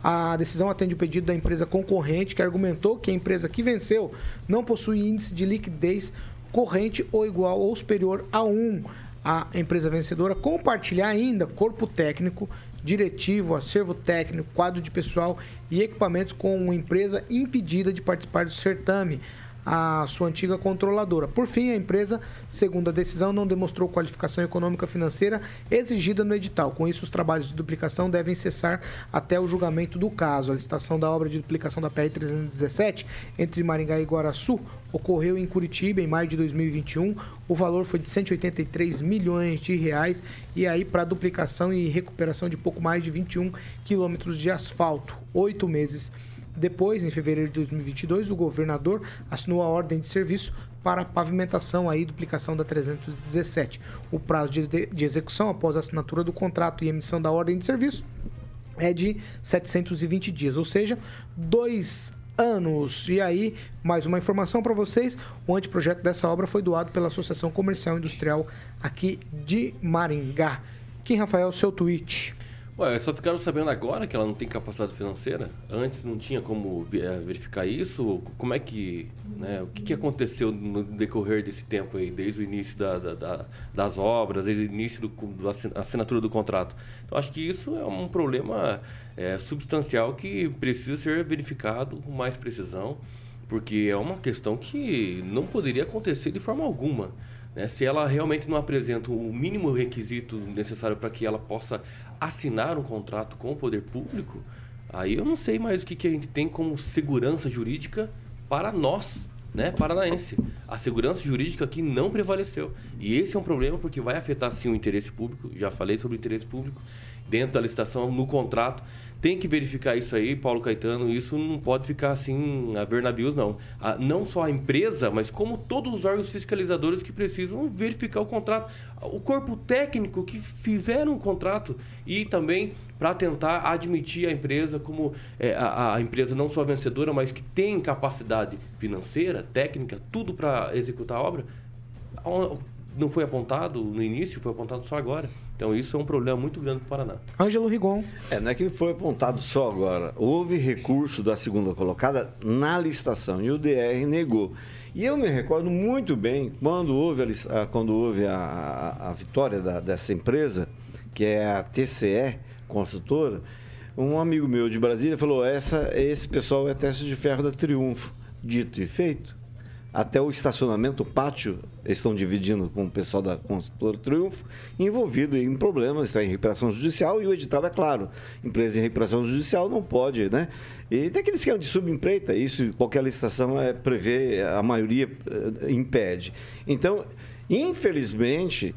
A decisão atende o pedido da empresa concorrente que argumentou que a empresa que venceu não possui índice de liquidez corrente ou igual ou superior a 1. A empresa vencedora compartilhar ainda corpo técnico, diretivo, acervo técnico, quadro de pessoal e equipamentos com uma empresa impedida de participar do certame, a sua antiga controladora. Por fim, a empresa, segundo a decisão, não demonstrou qualificação econômica financeira exigida no edital. Com isso, os trabalhos de duplicação devem cessar até o julgamento do caso. A licitação da obra de duplicação da PR-317 entre Maringá e Guaraçu ocorreu em Curitiba em maio de 2021. O valor foi de 183 milhões de reais e aí para duplicação e recuperação de pouco mais de 21 quilômetros de asfalto. Oito meses depois, em fevereiro de 2022, o governador assinou a ordem de serviço para a pavimentação aí duplicação da 317. O prazo de, de execução após a assinatura do contrato e emissão da ordem de serviço é de 720 dias, ou seja, dois anos. E aí, mais uma informação para vocês: o anteprojeto dessa obra foi doado pela Associação Comercial Industrial aqui de Maringá. Kim Rafael, seu tweet. Ué, só ficaram sabendo agora que ela não tem capacidade financeira? Antes não tinha como é, verificar isso? Como é que. Né, o que, que aconteceu no decorrer desse tempo aí, desde o início da, da, da, das obras, desde o início da assinatura do contrato? Então, acho que isso é um problema é, substancial que precisa ser verificado com mais precisão, porque é uma questão que não poderia acontecer de forma alguma. Né? Se ela realmente não apresenta o mínimo requisito necessário para que ela possa assinar um contrato com o poder público, aí eu não sei mais o que, que a gente tem como segurança jurídica para nós, né, paranaense. A segurança jurídica aqui não prevaleceu. E esse é um problema porque vai afetar sim o interesse público, já falei sobre o interesse público, dentro da licitação, no contrato tem que verificar isso aí, Paulo Caetano. Isso não pode ficar assim a ver navios, não. A, não só a empresa, mas como todos os órgãos fiscalizadores que precisam verificar o contrato. O corpo técnico que fizeram o contrato e também para tentar admitir a empresa como é, a, a, empresa não só vencedora, mas que tem capacidade financeira, técnica, tudo para executar a obra. Não foi apontado no início, foi apontado só agora. Então isso é um problema muito grande para o Paraná. Ângelo Rigon. É, não é que foi apontado só agora. Houve recurso da segunda colocada na licitação e o DR negou. E eu me recordo muito bem quando houve a, quando houve a, a, a vitória da, dessa empresa, que é a TCE, construtora, um amigo meu de Brasília falou: essa, esse pessoal é teste de ferro da Triunfo. Dito e feito até o estacionamento, o pátio, eles estão dividindo com o pessoal da construtora Triunfo, envolvido em problemas, está em recuperação judicial e o edital é claro. Empresa em recuperação judicial não pode, né? E tem aquele esquema de subempreita, isso qualquer licitação é, prevê, a maioria é, impede. Então, infelizmente,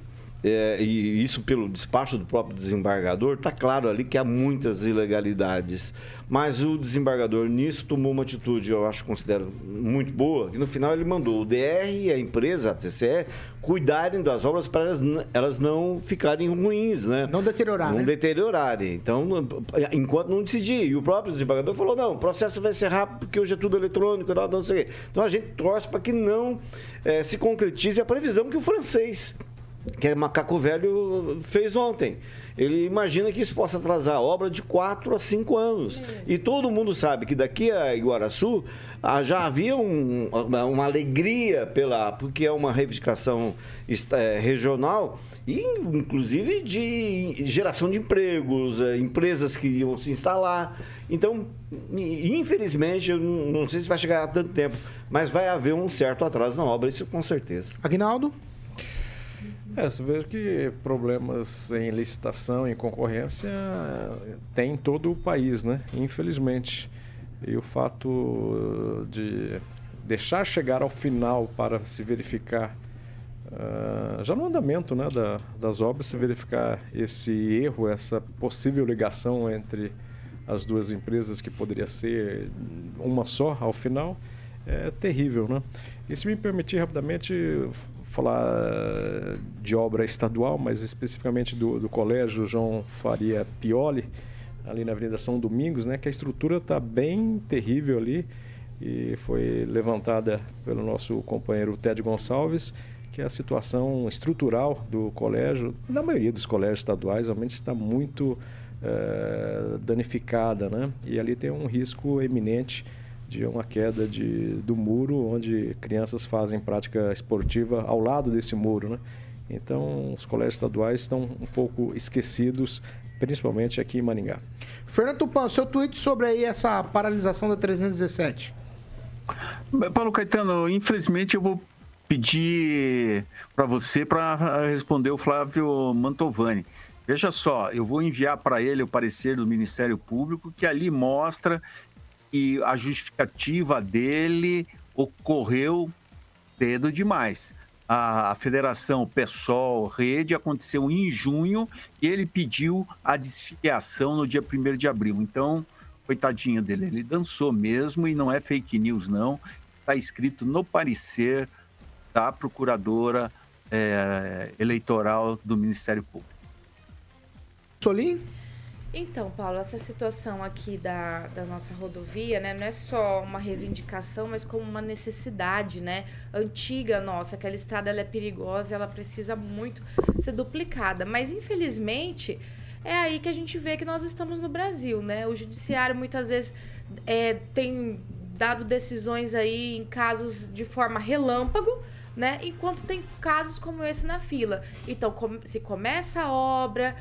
é, e isso pelo despacho do próprio desembargador, está claro ali que há muitas ilegalidades. Mas o desembargador nisso tomou uma atitude, eu acho, considero muito boa, que no final ele mandou o DR e a empresa, a TCE, cuidarem das obras para elas, elas não ficarem ruins, né? Não deteriorarem. Não né? deteriorarem. Então, enquanto não decidir. E o próprio desembargador falou, não, o processo vai ser rápido porque hoje é tudo eletrônico, não sei o quê. Então a gente torce para que não é, se concretize a previsão que o francês que é Macaco Velho fez ontem. Ele imagina que isso possa atrasar a obra de 4 a 5 anos. E todo mundo sabe que daqui a Iguaraçu ah, já havia um, uma alegria pela porque é uma reivindicação é, regional e inclusive de geração de empregos, é, empresas que iam se instalar. Então, infelizmente, eu não sei se vai chegar a tanto tempo, mas vai haver um certo atraso na obra, isso com certeza. Aguinaldo? É, você vê que problemas em licitação, em concorrência, tem em todo o país, né? Infelizmente. E o fato de deixar chegar ao final para se verificar, uh, já no andamento né, da, das obras, se verificar esse erro, essa possível ligação entre as duas empresas, que poderia ser uma só ao final, é terrível, né? E se me permitir rapidamente falar de obra estadual, mas especificamente do, do colégio João Faria Pioli, ali na Avenida São Domingos, né, que a estrutura está bem terrível ali e foi levantada pelo nosso companheiro Ted Gonçalves, que a situação estrutural do colégio, na maioria dos colégios estaduais, realmente está muito é, danificada, né? E ali tem um risco eminente de uma queda de, do muro onde crianças fazem prática esportiva ao lado desse muro, né? Então, os colégios estaduais estão um pouco esquecidos, principalmente aqui em Maringá. Fernando Tupan, seu tweet sobre aí essa paralisação da 317. Paulo Caetano, infelizmente eu vou pedir para você para responder o Flávio Mantovani. Veja só, eu vou enviar para ele o parecer do Ministério Público que ali mostra e a justificativa dele ocorreu cedo demais. A, a federação PSOL Rede aconteceu em junho e ele pediu a desfiliação no dia 1 de abril. Então, coitadinho dele, ele dançou mesmo e não é fake news, não. Está escrito no parecer da procuradora é, eleitoral do Ministério Público. Solim? Então, Paulo, essa situação aqui da, da nossa rodovia, né, não é só uma reivindicação, mas como uma necessidade, né, antiga nossa. Aquela estrada ela é perigosa, ela precisa muito ser duplicada. Mas, infelizmente, é aí que a gente vê que nós estamos no Brasil, né? O judiciário muitas vezes é, tem dado decisões aí em casos de forma relâmpago, né? Enquanto tem casos como esse na fila. Então, se começa a obra,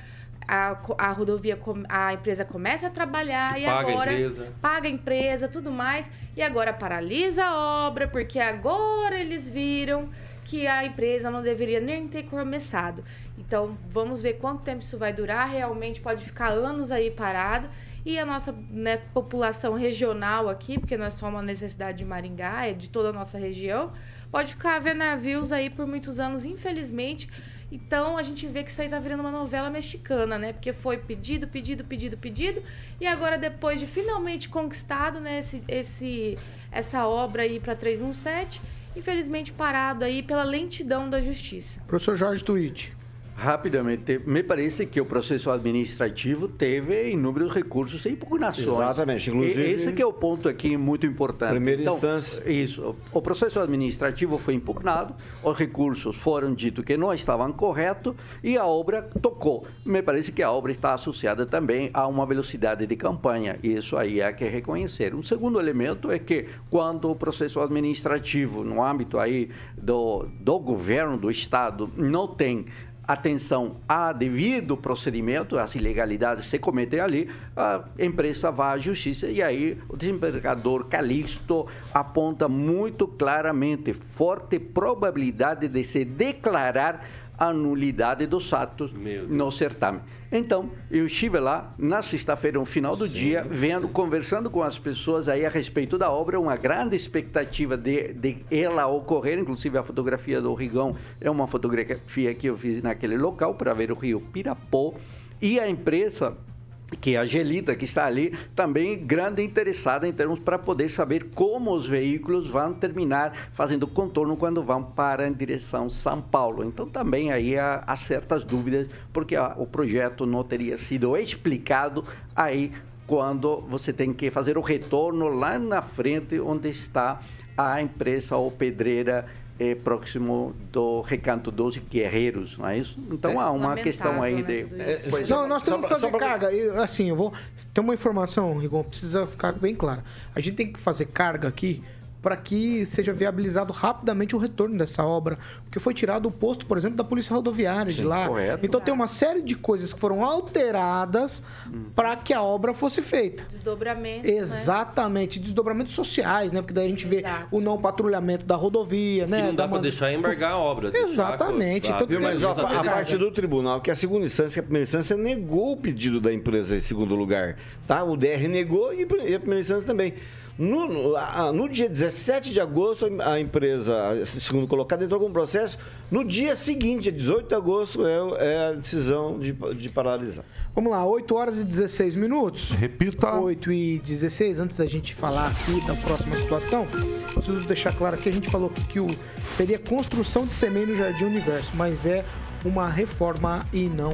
a, a rodovia, a empresa começa a trabalhar Se e paga a agora empresa. paga a empresa, tudo mais, e agora paralisa a obra, porque agora eles viram que a empresa não deveria nem ter começado. Então, vamos ver quanto tempo isso vai durar. Realmente pode ficar anos aí parado. E a nossa né, população regional aqui, porque não é só uma necessidade de Maringá, é de toda a nossa região, pode ficar a ver navios aí por muitos anos, infelizmente. Então a gente vê que isso aí tá virando uma novela mexicana, né? Porque foi pedido, pedido, pedido, pedido. E agora, depois de finalmente conquistado, né, esse, esse, essa obra aí para 317, infelizmente parado aí pela lentidão da justiça. Professor Jorge Twitch. Rapidamente, me parece que o processo administrativo teve inúmeros recursos e impugnações. Exatamente, inclusive- E- Esse que é o ponto aqui muito importante. Primeira Então, instância. Isso. O processo administrativo foi impugnado, os recursos foram dito que não estavam corretos e a obra tocou. Me parece que a obra está associada também a uma velocidade de campanha. E isso aí há que reconhecer. Um segundo elemento é que quando o processo administrativo, no âmbito aí do, do governo, do Estado, não tem atenção a devido procedimento, as ilegalidades se cometem ali, a empresa vai à justiça e aí o desembargador Calixto aponta muito claramente forte probabilidade de se declarar a nulidade dos atos no certame. Então, eu estive lá na sexta-feira, no final do dia, vendo, conversando com as pessoas aí a respeito da obra, uma grande expectativa de, de ela ocorrer, inclusive a fotografia do Rigão é uma fotografia que eu fiz naquele local para ver o rio Pirapó. E a empresa que a Gelita, que está ali, também grande interessada em termos para poder saber como os veículos vão terminar fazendo contorno quando vão para em direção São Paulo. Então também aí há, há certas dúvidas, porque ah, o projeto não teria sido explicado aí quando você tem que fazer o retorno lá na frente onde está a empresa ou pedreira eh, próximo do Recanto 12 Guerreiros, não é isso? Então há uma questão aí né, de... Pois é. Não, nós temos que fazer pra- carga. E, assim, eu vou. Tem uma informação, Rigon, precisa ficar bem claro. A gente tem que fazer carga aqui para que seja viabilizado rapidamente o retorno dessa obra, porque foi tirado o posto, por exemplo, da Polícia Rodoviária de Sim, lá. correto. Então tem uma série de coisas que foram alteradas para que a obra fosse feita. Desdobramento. né? Exatamente, desdobramentos sociais, né? Porque daí a gente vê Exato. o não patrulhamento da rodovia, Que né? não dá man- deixar embargar a obra. Exatamente, a- então Viu, mas ó, a, a parte do tribunal, que é a segunda instância, que a primeira instância negou o pedido da empresa em segundo lugar. Tá? O DR negou e e a primeira instância também. No, no, a- no dia 17 de agosto, a empresa, segundo colocado, entrou com um processo. No dia seguinte, dia 18 de agosto, é, é a decisão de, de paralisar. Vamos lá, 8 horas e 16 minutos. Repita. 8 e 16, antes da gente falar aqui da próxima situação, preciso deixar claro que a gente falou que, que o, seria construção de semeio no Jardim Universo, mas é uma reforma e não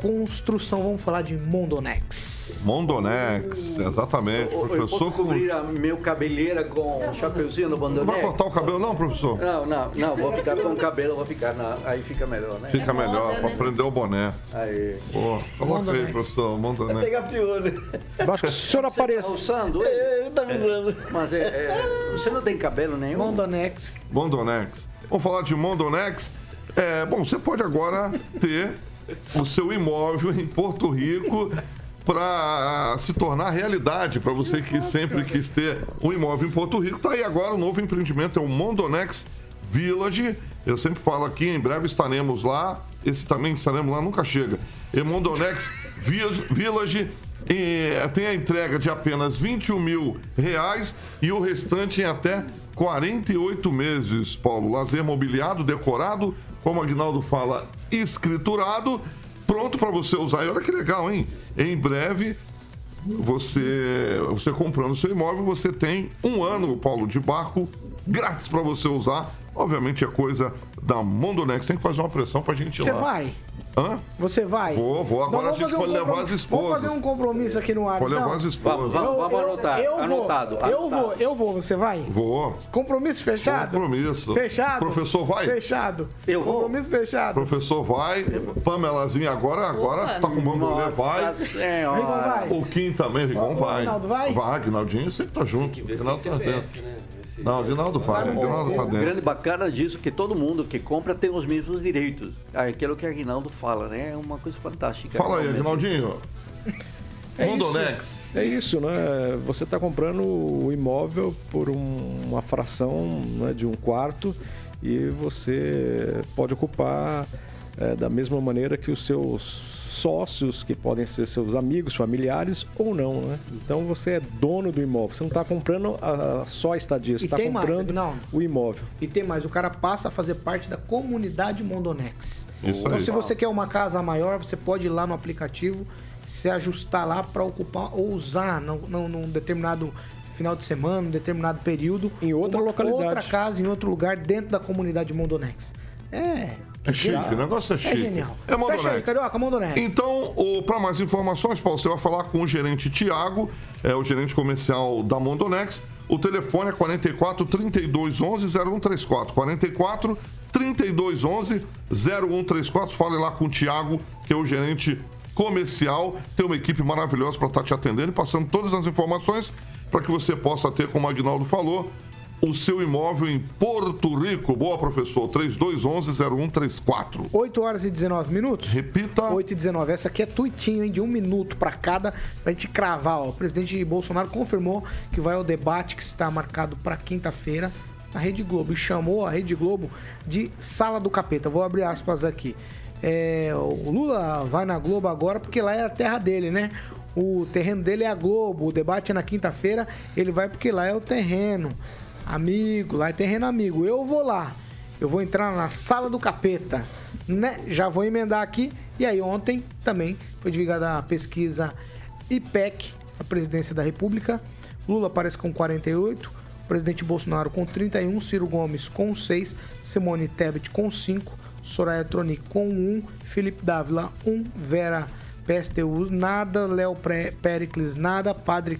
construção. Vamos falar de Mondonex. Mondonex, exatamente. Eu Professor posso com... cobrir a meu cabeleira com um chapeuzinho no Não vai cortar o cabelo não, professor? Não, não, não, vou ficar com o cabelo, vou ficar na, aí fica melhor, né? Fica É moda, melhor, né? pra prender o boné. Aí. Pô, coloca aí, Mondonex. professor, Mondonex. Pegar piolho. Eu acho que se o senhor Tá aparecer. usando? É, eu tava usando. Mas é, é, você não tem cabelo nenhum? Mondonex. Mondonex. Vamos falar de Mondonex. É, bom, você pode agora ter o seu imóvel em Porto Rico para se tornar realidade, para você que sempre quis ter um imóvel em Porto Rico. Tá aí agora o novo empreendimento, é o Mondonex Village. Eu sempre falo aqui, em breve estaremos lá. Esse também estaremos lá, nunca chega. E Mondonex Vi- Village e tem a entrega de apenas 21 mil reais e o restante em até 48 meses, Paulo. Lazer mobiliado, decorado, como o Agnaldo fala, escriturado, pronto para você usar. E olha que legal, hein? Em breve, você, você comprando seu imóvel, você tem um ano, Paulo, de barco grátis para você usar. Obviamente é coisa da Mondonex. Tem que fazer uma pressão pra gente ir Você lá. vai? Hã? Você vai? Vou, vou. Agora Então a gente pode fazer um levar as esposas. Vamos fazer um compromisso aqui no ar. Pode então? levar as esposas. Vamos, vamos, vamos anotar. Eu vou, Anotado, eu anotado. vou, eu vou. Você vai? Vou. Compromisso fechado? Compromisso. Fechado? Professor vai? Fechado. Eu vou. Compromisso fechado. Professor vai. Pamelazinha agora, agora tá com bambolê, vai. Nossa Senhora. Rigon vai. O Kim também, Rigon O vai. Aguinaldo vai? Vai, Aguinaldinho sempre tá junto. Aguinaldo tá dentro. né? Não, Aguinaldo vai, Aguinaldo O dentro. grande bacana disso é que todo mundo que compra tem os mesmos direitos. Ah, Aquilo que a Aguinaldo fala, né? É uma coisa fantástica. Fala aí, realmente. Aguinaldinho. É Mondonex. É isso, né? Você está comprando o imóvel por um- uma fração né, de um quarto e você pode ocupar é, da mesma maneira que os seus sócios, que podem ser seus amigos, familiares ou não, né? Então você é dono do imóvel. Você não está comprando a, só a estadia, você está mais, comprando Aguinaldo. o imóvel. E tem mais, o cara passa a fazer parte da comunidade Mondonex. Isso então, aí. se você quer uma casa maior, você pode ir lá no aplicativo, se ajustar lá para ocupar ou usar num, num- num determinado final de semana, num determinado período. Em outra uma localidade. Outra casa, em outro lugar, dentro da comunidade Mondonex. É. É chique, o negócio é chique. genial. É Fecha aí, Mondonex. Carioca, Mondonex. Então, para mais informações, Paulo, você vai falar com o gerente Tiago, é o gerente comercial da Mondonex. O telefone é 44 32 11 0134. 44 32 11 0134. Fale lá com o Tiago, que é o gerente comercial. Tem uma equipe maravilhosa para estar te atendendo e passando todas as informações para que você possa ter, como o Agnaldo falou, o seu imóvel em Porto Rico. Boa, professor. 3211-0134. 8 horas e 19 minutos? Repita. 8 e 19. Essa aqui é tuitinho, hein? De um minuto pra cada, pra gente cravar, ó. O presidente Bolsonaro confirmou que vai ao debate que está marcado pra quinta-feira na Rede Globo. E chamou a Rede Globo de Sala do Capeta. Vou abrir aspas aqui. É, o Lula vai na Globo agora porque lá é a terra dele, né? O terreno dele é a Globo. O debate é na quinta-feira. Ele vai porque lá é o terreno. Amigo, lá é terreno amigo. Eu vou lá. Eu vou entrar na sala do capeta, né? Já vou emendar aqui. E aí ontem também foi divulgada a pesquisa IPEC, a presidência da República. Lula aparece com 48, o presidente Bolsonaro com 31, Ciro Gomes com 6, Simone Tebet com 5, Soraya Tronic com 1, Felipe Dávila 1, Vera PSTU nada, Léo Pericles nada, Padre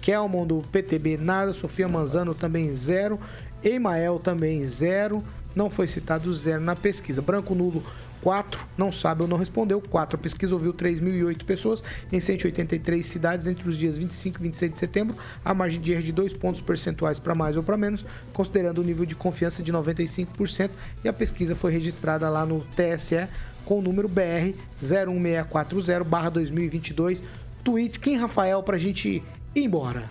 Kelmon do PTB nada, Sofia Manzano também zero, Emael também zero, não foi citado zero na pesquisa. Branco nulo 4, não sabe ou não respondeu 4. A pesquisa ouviu 3.008 pessoas em 183 cidades entre os dias 25 e 26 de setembro. A margem de erro de 2 pontos percentuais para mais ou para menos, considerando o nível de confiança de 95%. E a pesquisa foi registrada lá no TSE com o número BR 01640-2022. Tweet Kim Rafael pra gente ir embora.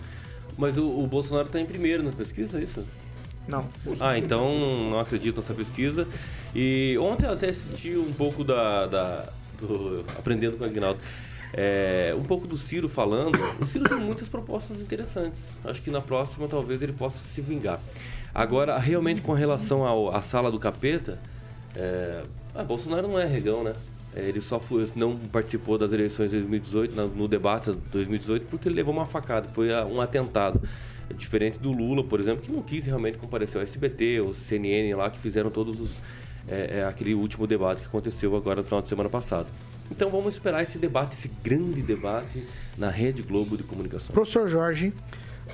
Mas o, o Bolsonaro está em primeiro na pesquisa, é isso? Não. Ah, então não acredito nessa pesquisa. E ontem eu até assisti um pouco da. da- do, aprendendo com o Aguinaldo. É, um pouco do Ciro falando. O Ciro tem muitas propostas interessantes. Acho que na próxima talvez ele possa se vingar. Agora, realmente com relação ao- à sala do capeta, é, ah, Bolsonaro não é regão, né? É, Ele só foi- não participou das eleições de 2018, na- no debate de 2018, porque ele levou uma facada, foi ah, um atentado. É diferente do Lula, por exemplo, que não quis realmente comparecer ao SBT, ou CNN lá, que fizeram todos os. é, é, aquele último debate que aconteceu agora no final de semana passado. Então vamos esperar esse debate, esse grande debate na Rede Globo de Comunicação. Professor Jorge.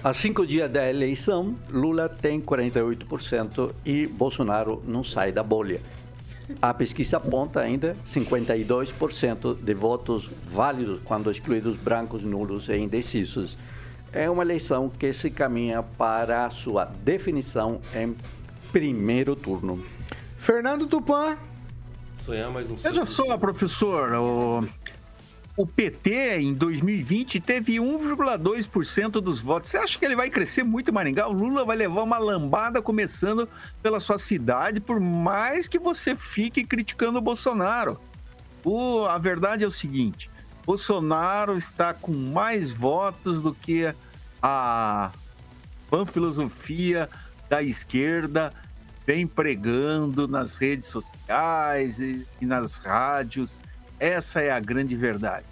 Há cinco dias da eleição, Lula tem 48% e Bolsonaro não sai da bolha. A pesquisa aponta ainda 52% de votos válidos quando excluídos brancos, nulos e indecisos. É uma eleição que se caminha para a sua definição em primeiro turno. Fernando Tupan. Sonhar mais um Veja só, professor, o, o PT em 2020 teve 1,2% dos votos. Você acha que ele vai crescer muito em Maringá? O Lula vai levar uma lambada começando pela sua cidade, por mais que você fique criticando o Bolsonaro. O, a verdade é o seguinte: Bolsonaro está com mais votos do que a panfilosofia da esquerda vem pregando nas redes sociais e, e nas rádios. Essa é a grande verdade.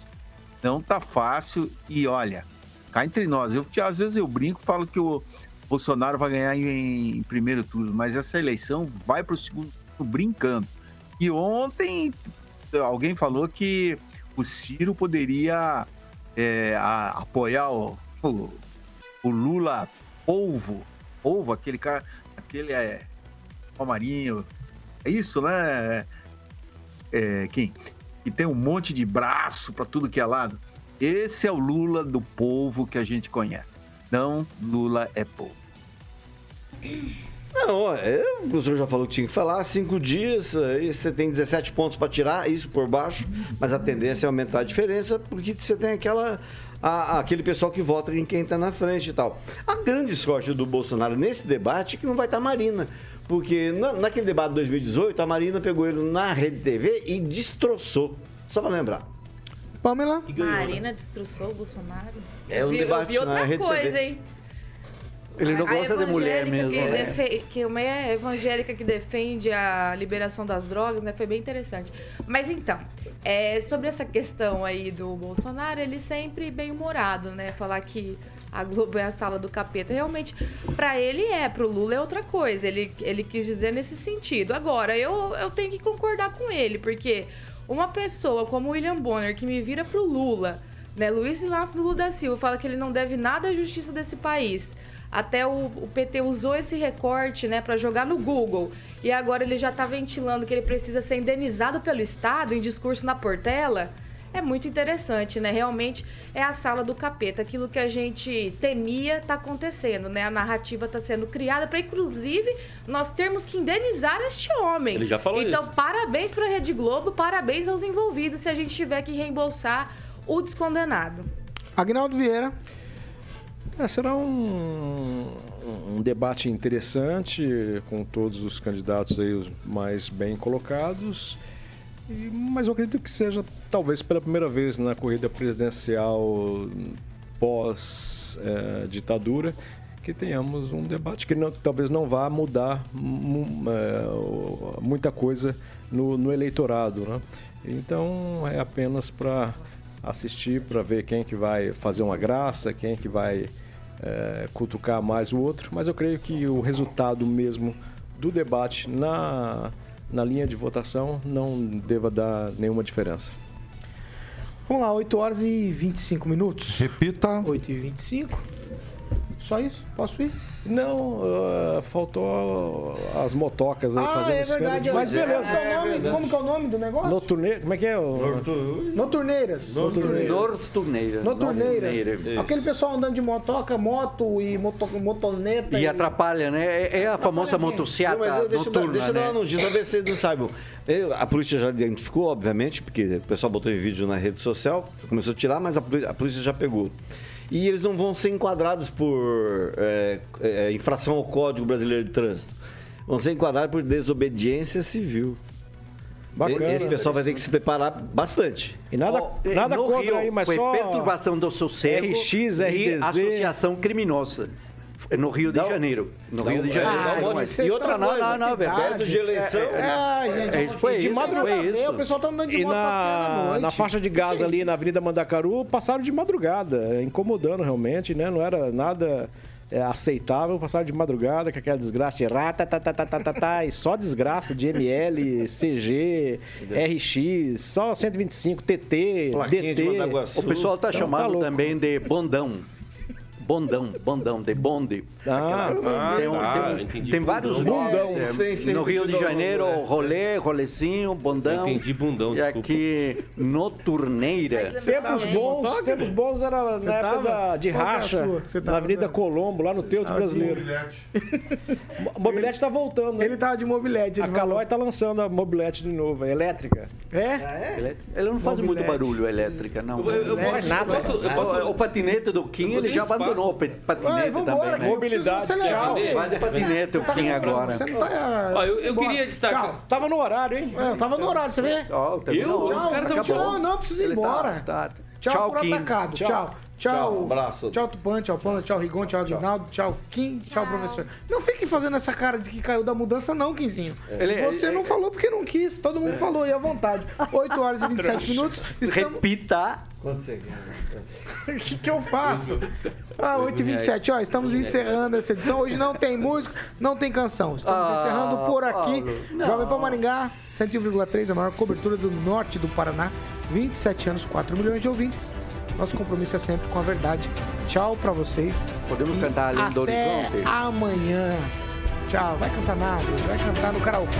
Não tá fácil e olha, cá entre nós, eu às vezes eu brinco, falo que o Bolsonaro vai ganhar em, em primeiro turno, mas essa eleição vai para o segundo turno brincando. E ontem alguém falou que o Ciro poderia é, a- apoiar o, o, o Lula polvo, polvo, aquele cara, aquele é Palmarinho, é isso, né? É, quem? Que tem um monte de braço para tudo que é lado. Esse é o Lula do povo que a gente conhece. Não, Lula é povo. Não, é, o professor já falou que tinha que falar. Cinco dias, aí você tem 17 pontos para tirar, isso por baixo, mas a tendência é aumentar a diferença, porque você tem aquela. a- aquele pessoal que vota em quem está na frente e tal. A grande sorte do Bolsonaro nesse debate é que não vai estar a Marina. Porque na- naquele debate de 2018, a Marina pegou ele na Rede TV e destroçou. Só para lembrar. Pamela? Marina destroçou o Bolsonaro. É um vi, eu debate vi outra na Rede coisa, TV. hein? Ele não A gosta de mulher mesmo. Que, né? defe- que uma é evangélica que defende a liberação das drogas, né? Foi bem interessante. Mas então, é, sobre essa questão aí do Bolsonaro, ele sempre bem humorado, né? Falar que a Globo é a sala do capeta. Realmente, pra ele é, pro Lula é outra coisa. Ele, ele quis dizer nesse sentido. Agora, eu, eu tenho que concordar com ele, porque uma pessoa como William Bonner, que me vira pro Lula, né? Luiz Inácio Lula da Silva, fala que ele não deve nada à justiça desse país. Até o, o PT usou esse recorte, né, para jogar no Google. E agora ele já tá ventilando que ele precisa ser indenizado pelo Estado em discurso na Portela. É muito interessante, né? Realmente é a sala do capeta. Aquilo que a gente temia tá acontecendo, né? A narrativa tá sendo criada para, inclusive, nós termos que indenizar este homem. Ele já falou Então, isso. parabéns para a Rede Globo, parabéns aos envolvidos se a gente tiver que reembolsar o descondenado. Agnaldo Vieira. É, será um, um debate interessante com todos os candidatos aí os mais bem colocados. Mas eu acredito que seja talvez pela primeira vez na corrida presidencial pós eh, ditadura que tenhamos um debate que não- talvez não vá mudar mu- o- muita coisa no, no eleitorado, né? Então é apenas para assistir para ver quem que vai fazer uma graça, quem que vai eh, cutucar mais o outro, mas eu creio que o resultado mesmo do debate na, na linha de votação não deva dar nenhuma diferença. Vamos lá, 8 horas e 25 minutos. Repita. 8 e 25. Só isso? Posso ir? Não, ah, faltou as motocas aí Ah, fazendo é verdade. de- Mas beleza. Como que é o nome- Como que é o nome do negócio? Noturne... Como é que é? O... Noturneiras. Norturneira. Noturneiras. Aquele pessoal andando de motoca, moto e moto, motoneta. E atrapalha, né? É, é a famosa motociata mas eu- deixa, eu dar, noturna, deixa eu dar né? uma notícia, talvez vocês não saibam. Eu- a polícia já identificou, obviamente, porque o pessoal botou em vídeo na rede social, começou a tirar, mas a polícia já pegou. E eles não vão ser enquadrados por é, é, infração ao Código Brasileiro de Trânsito. Vão ser enquadrados por desobediência civil. Bacana. Esse pessoal vai ter que se preparar bastante. E nada, Ó, nada contra Rio, aí, mas foi só... perturbação do sossego RX, e RDZ. associação criminosa. No Rio de Janeiro. No Rio de é, Janeiro. um monte de- e outra, não, não, não, verdade. de eleição. Ah, gente. É, foi de madrugada. O pessoal tá andando de moto na, na faixa de gás ali na Avenida Mandacaru, passaram de madrugada, incomodando realmente, né? Não era nada é, aceitável, passaram de madrugada com aquela desgraça de rata, tá, tá, tá, tá, tá, tá, e só desgraça de ML, CG, RX, só 125, TT, Plaquinha DT. O pessoal está Então, chamando tá também de bondão. Bondão, bondão, de bonde. Ah, Aquela- tem, um- ah, tem um- entendi, tem vários Bundão, nomes. é, sem- sem no Rio de Janeiro, é. rolê, rolecinho, bondão. Entendi, bundão, E desculpa. aqui, noturneira. Tempos bons, tempos bons era na época da- de é racha, na Avenida? Colombo, lá no Teuto Brasileiro. Mobilete tá voltando, né? Ele tava de mobilete. A Calói tá lançando a mobilete de novo, a elétrica. É? Ele ele não faz muito barulho, elétrica, não. Eu, eu, É, nada. eu posso- O, patinete do Kim, ele já abandonou Vai, patinete vambora, também, né? Mobilidade, é tchau. Vai de patinete o Kim agora. Você não tá... Ó, eu, eu queria destacar. Tchau. Tava no horário, hein? É, eu tava no horário, você vê? Ó. Eu? Os caras. Não, não, preciso ir Ele tá- embora. tá- Tchau, Tchau, por Kim. atacado. Tchau. Tchau. Tchau. Tchau, abraço. Tchau, Tupan. Tchau, Panda. Tchau, Rigon. Tchau, Aguinaldo. Tchau, Kim. Tchau, professor. Não fique fazendo essa cara de que caiu da mudança, não, Quinzinho. Ele- Você ele- não falou porque não quis. Todo mundo falou aí à vontade. 8 horas e 27 minutos. Estamos... Repita. Quanto você ganha? O que, que eu faço? Ah, 8h27, ó, estamos encerrando essa edição. Hoje não tem música, não tem canção. Estamos Ah, encerrando por aqui. Paulo. Jovem Pan Maringá, 101,3, a maior cobertura do norte do Paraná. 27 anos, 4 milhões de ouvintes. Nosso compromisso é sempre com a verdade. Tchau pra vocês. Podemos cantar além do horizonte? amanhã. Tchau. Vai cantar nada, vai cantar no karaokê.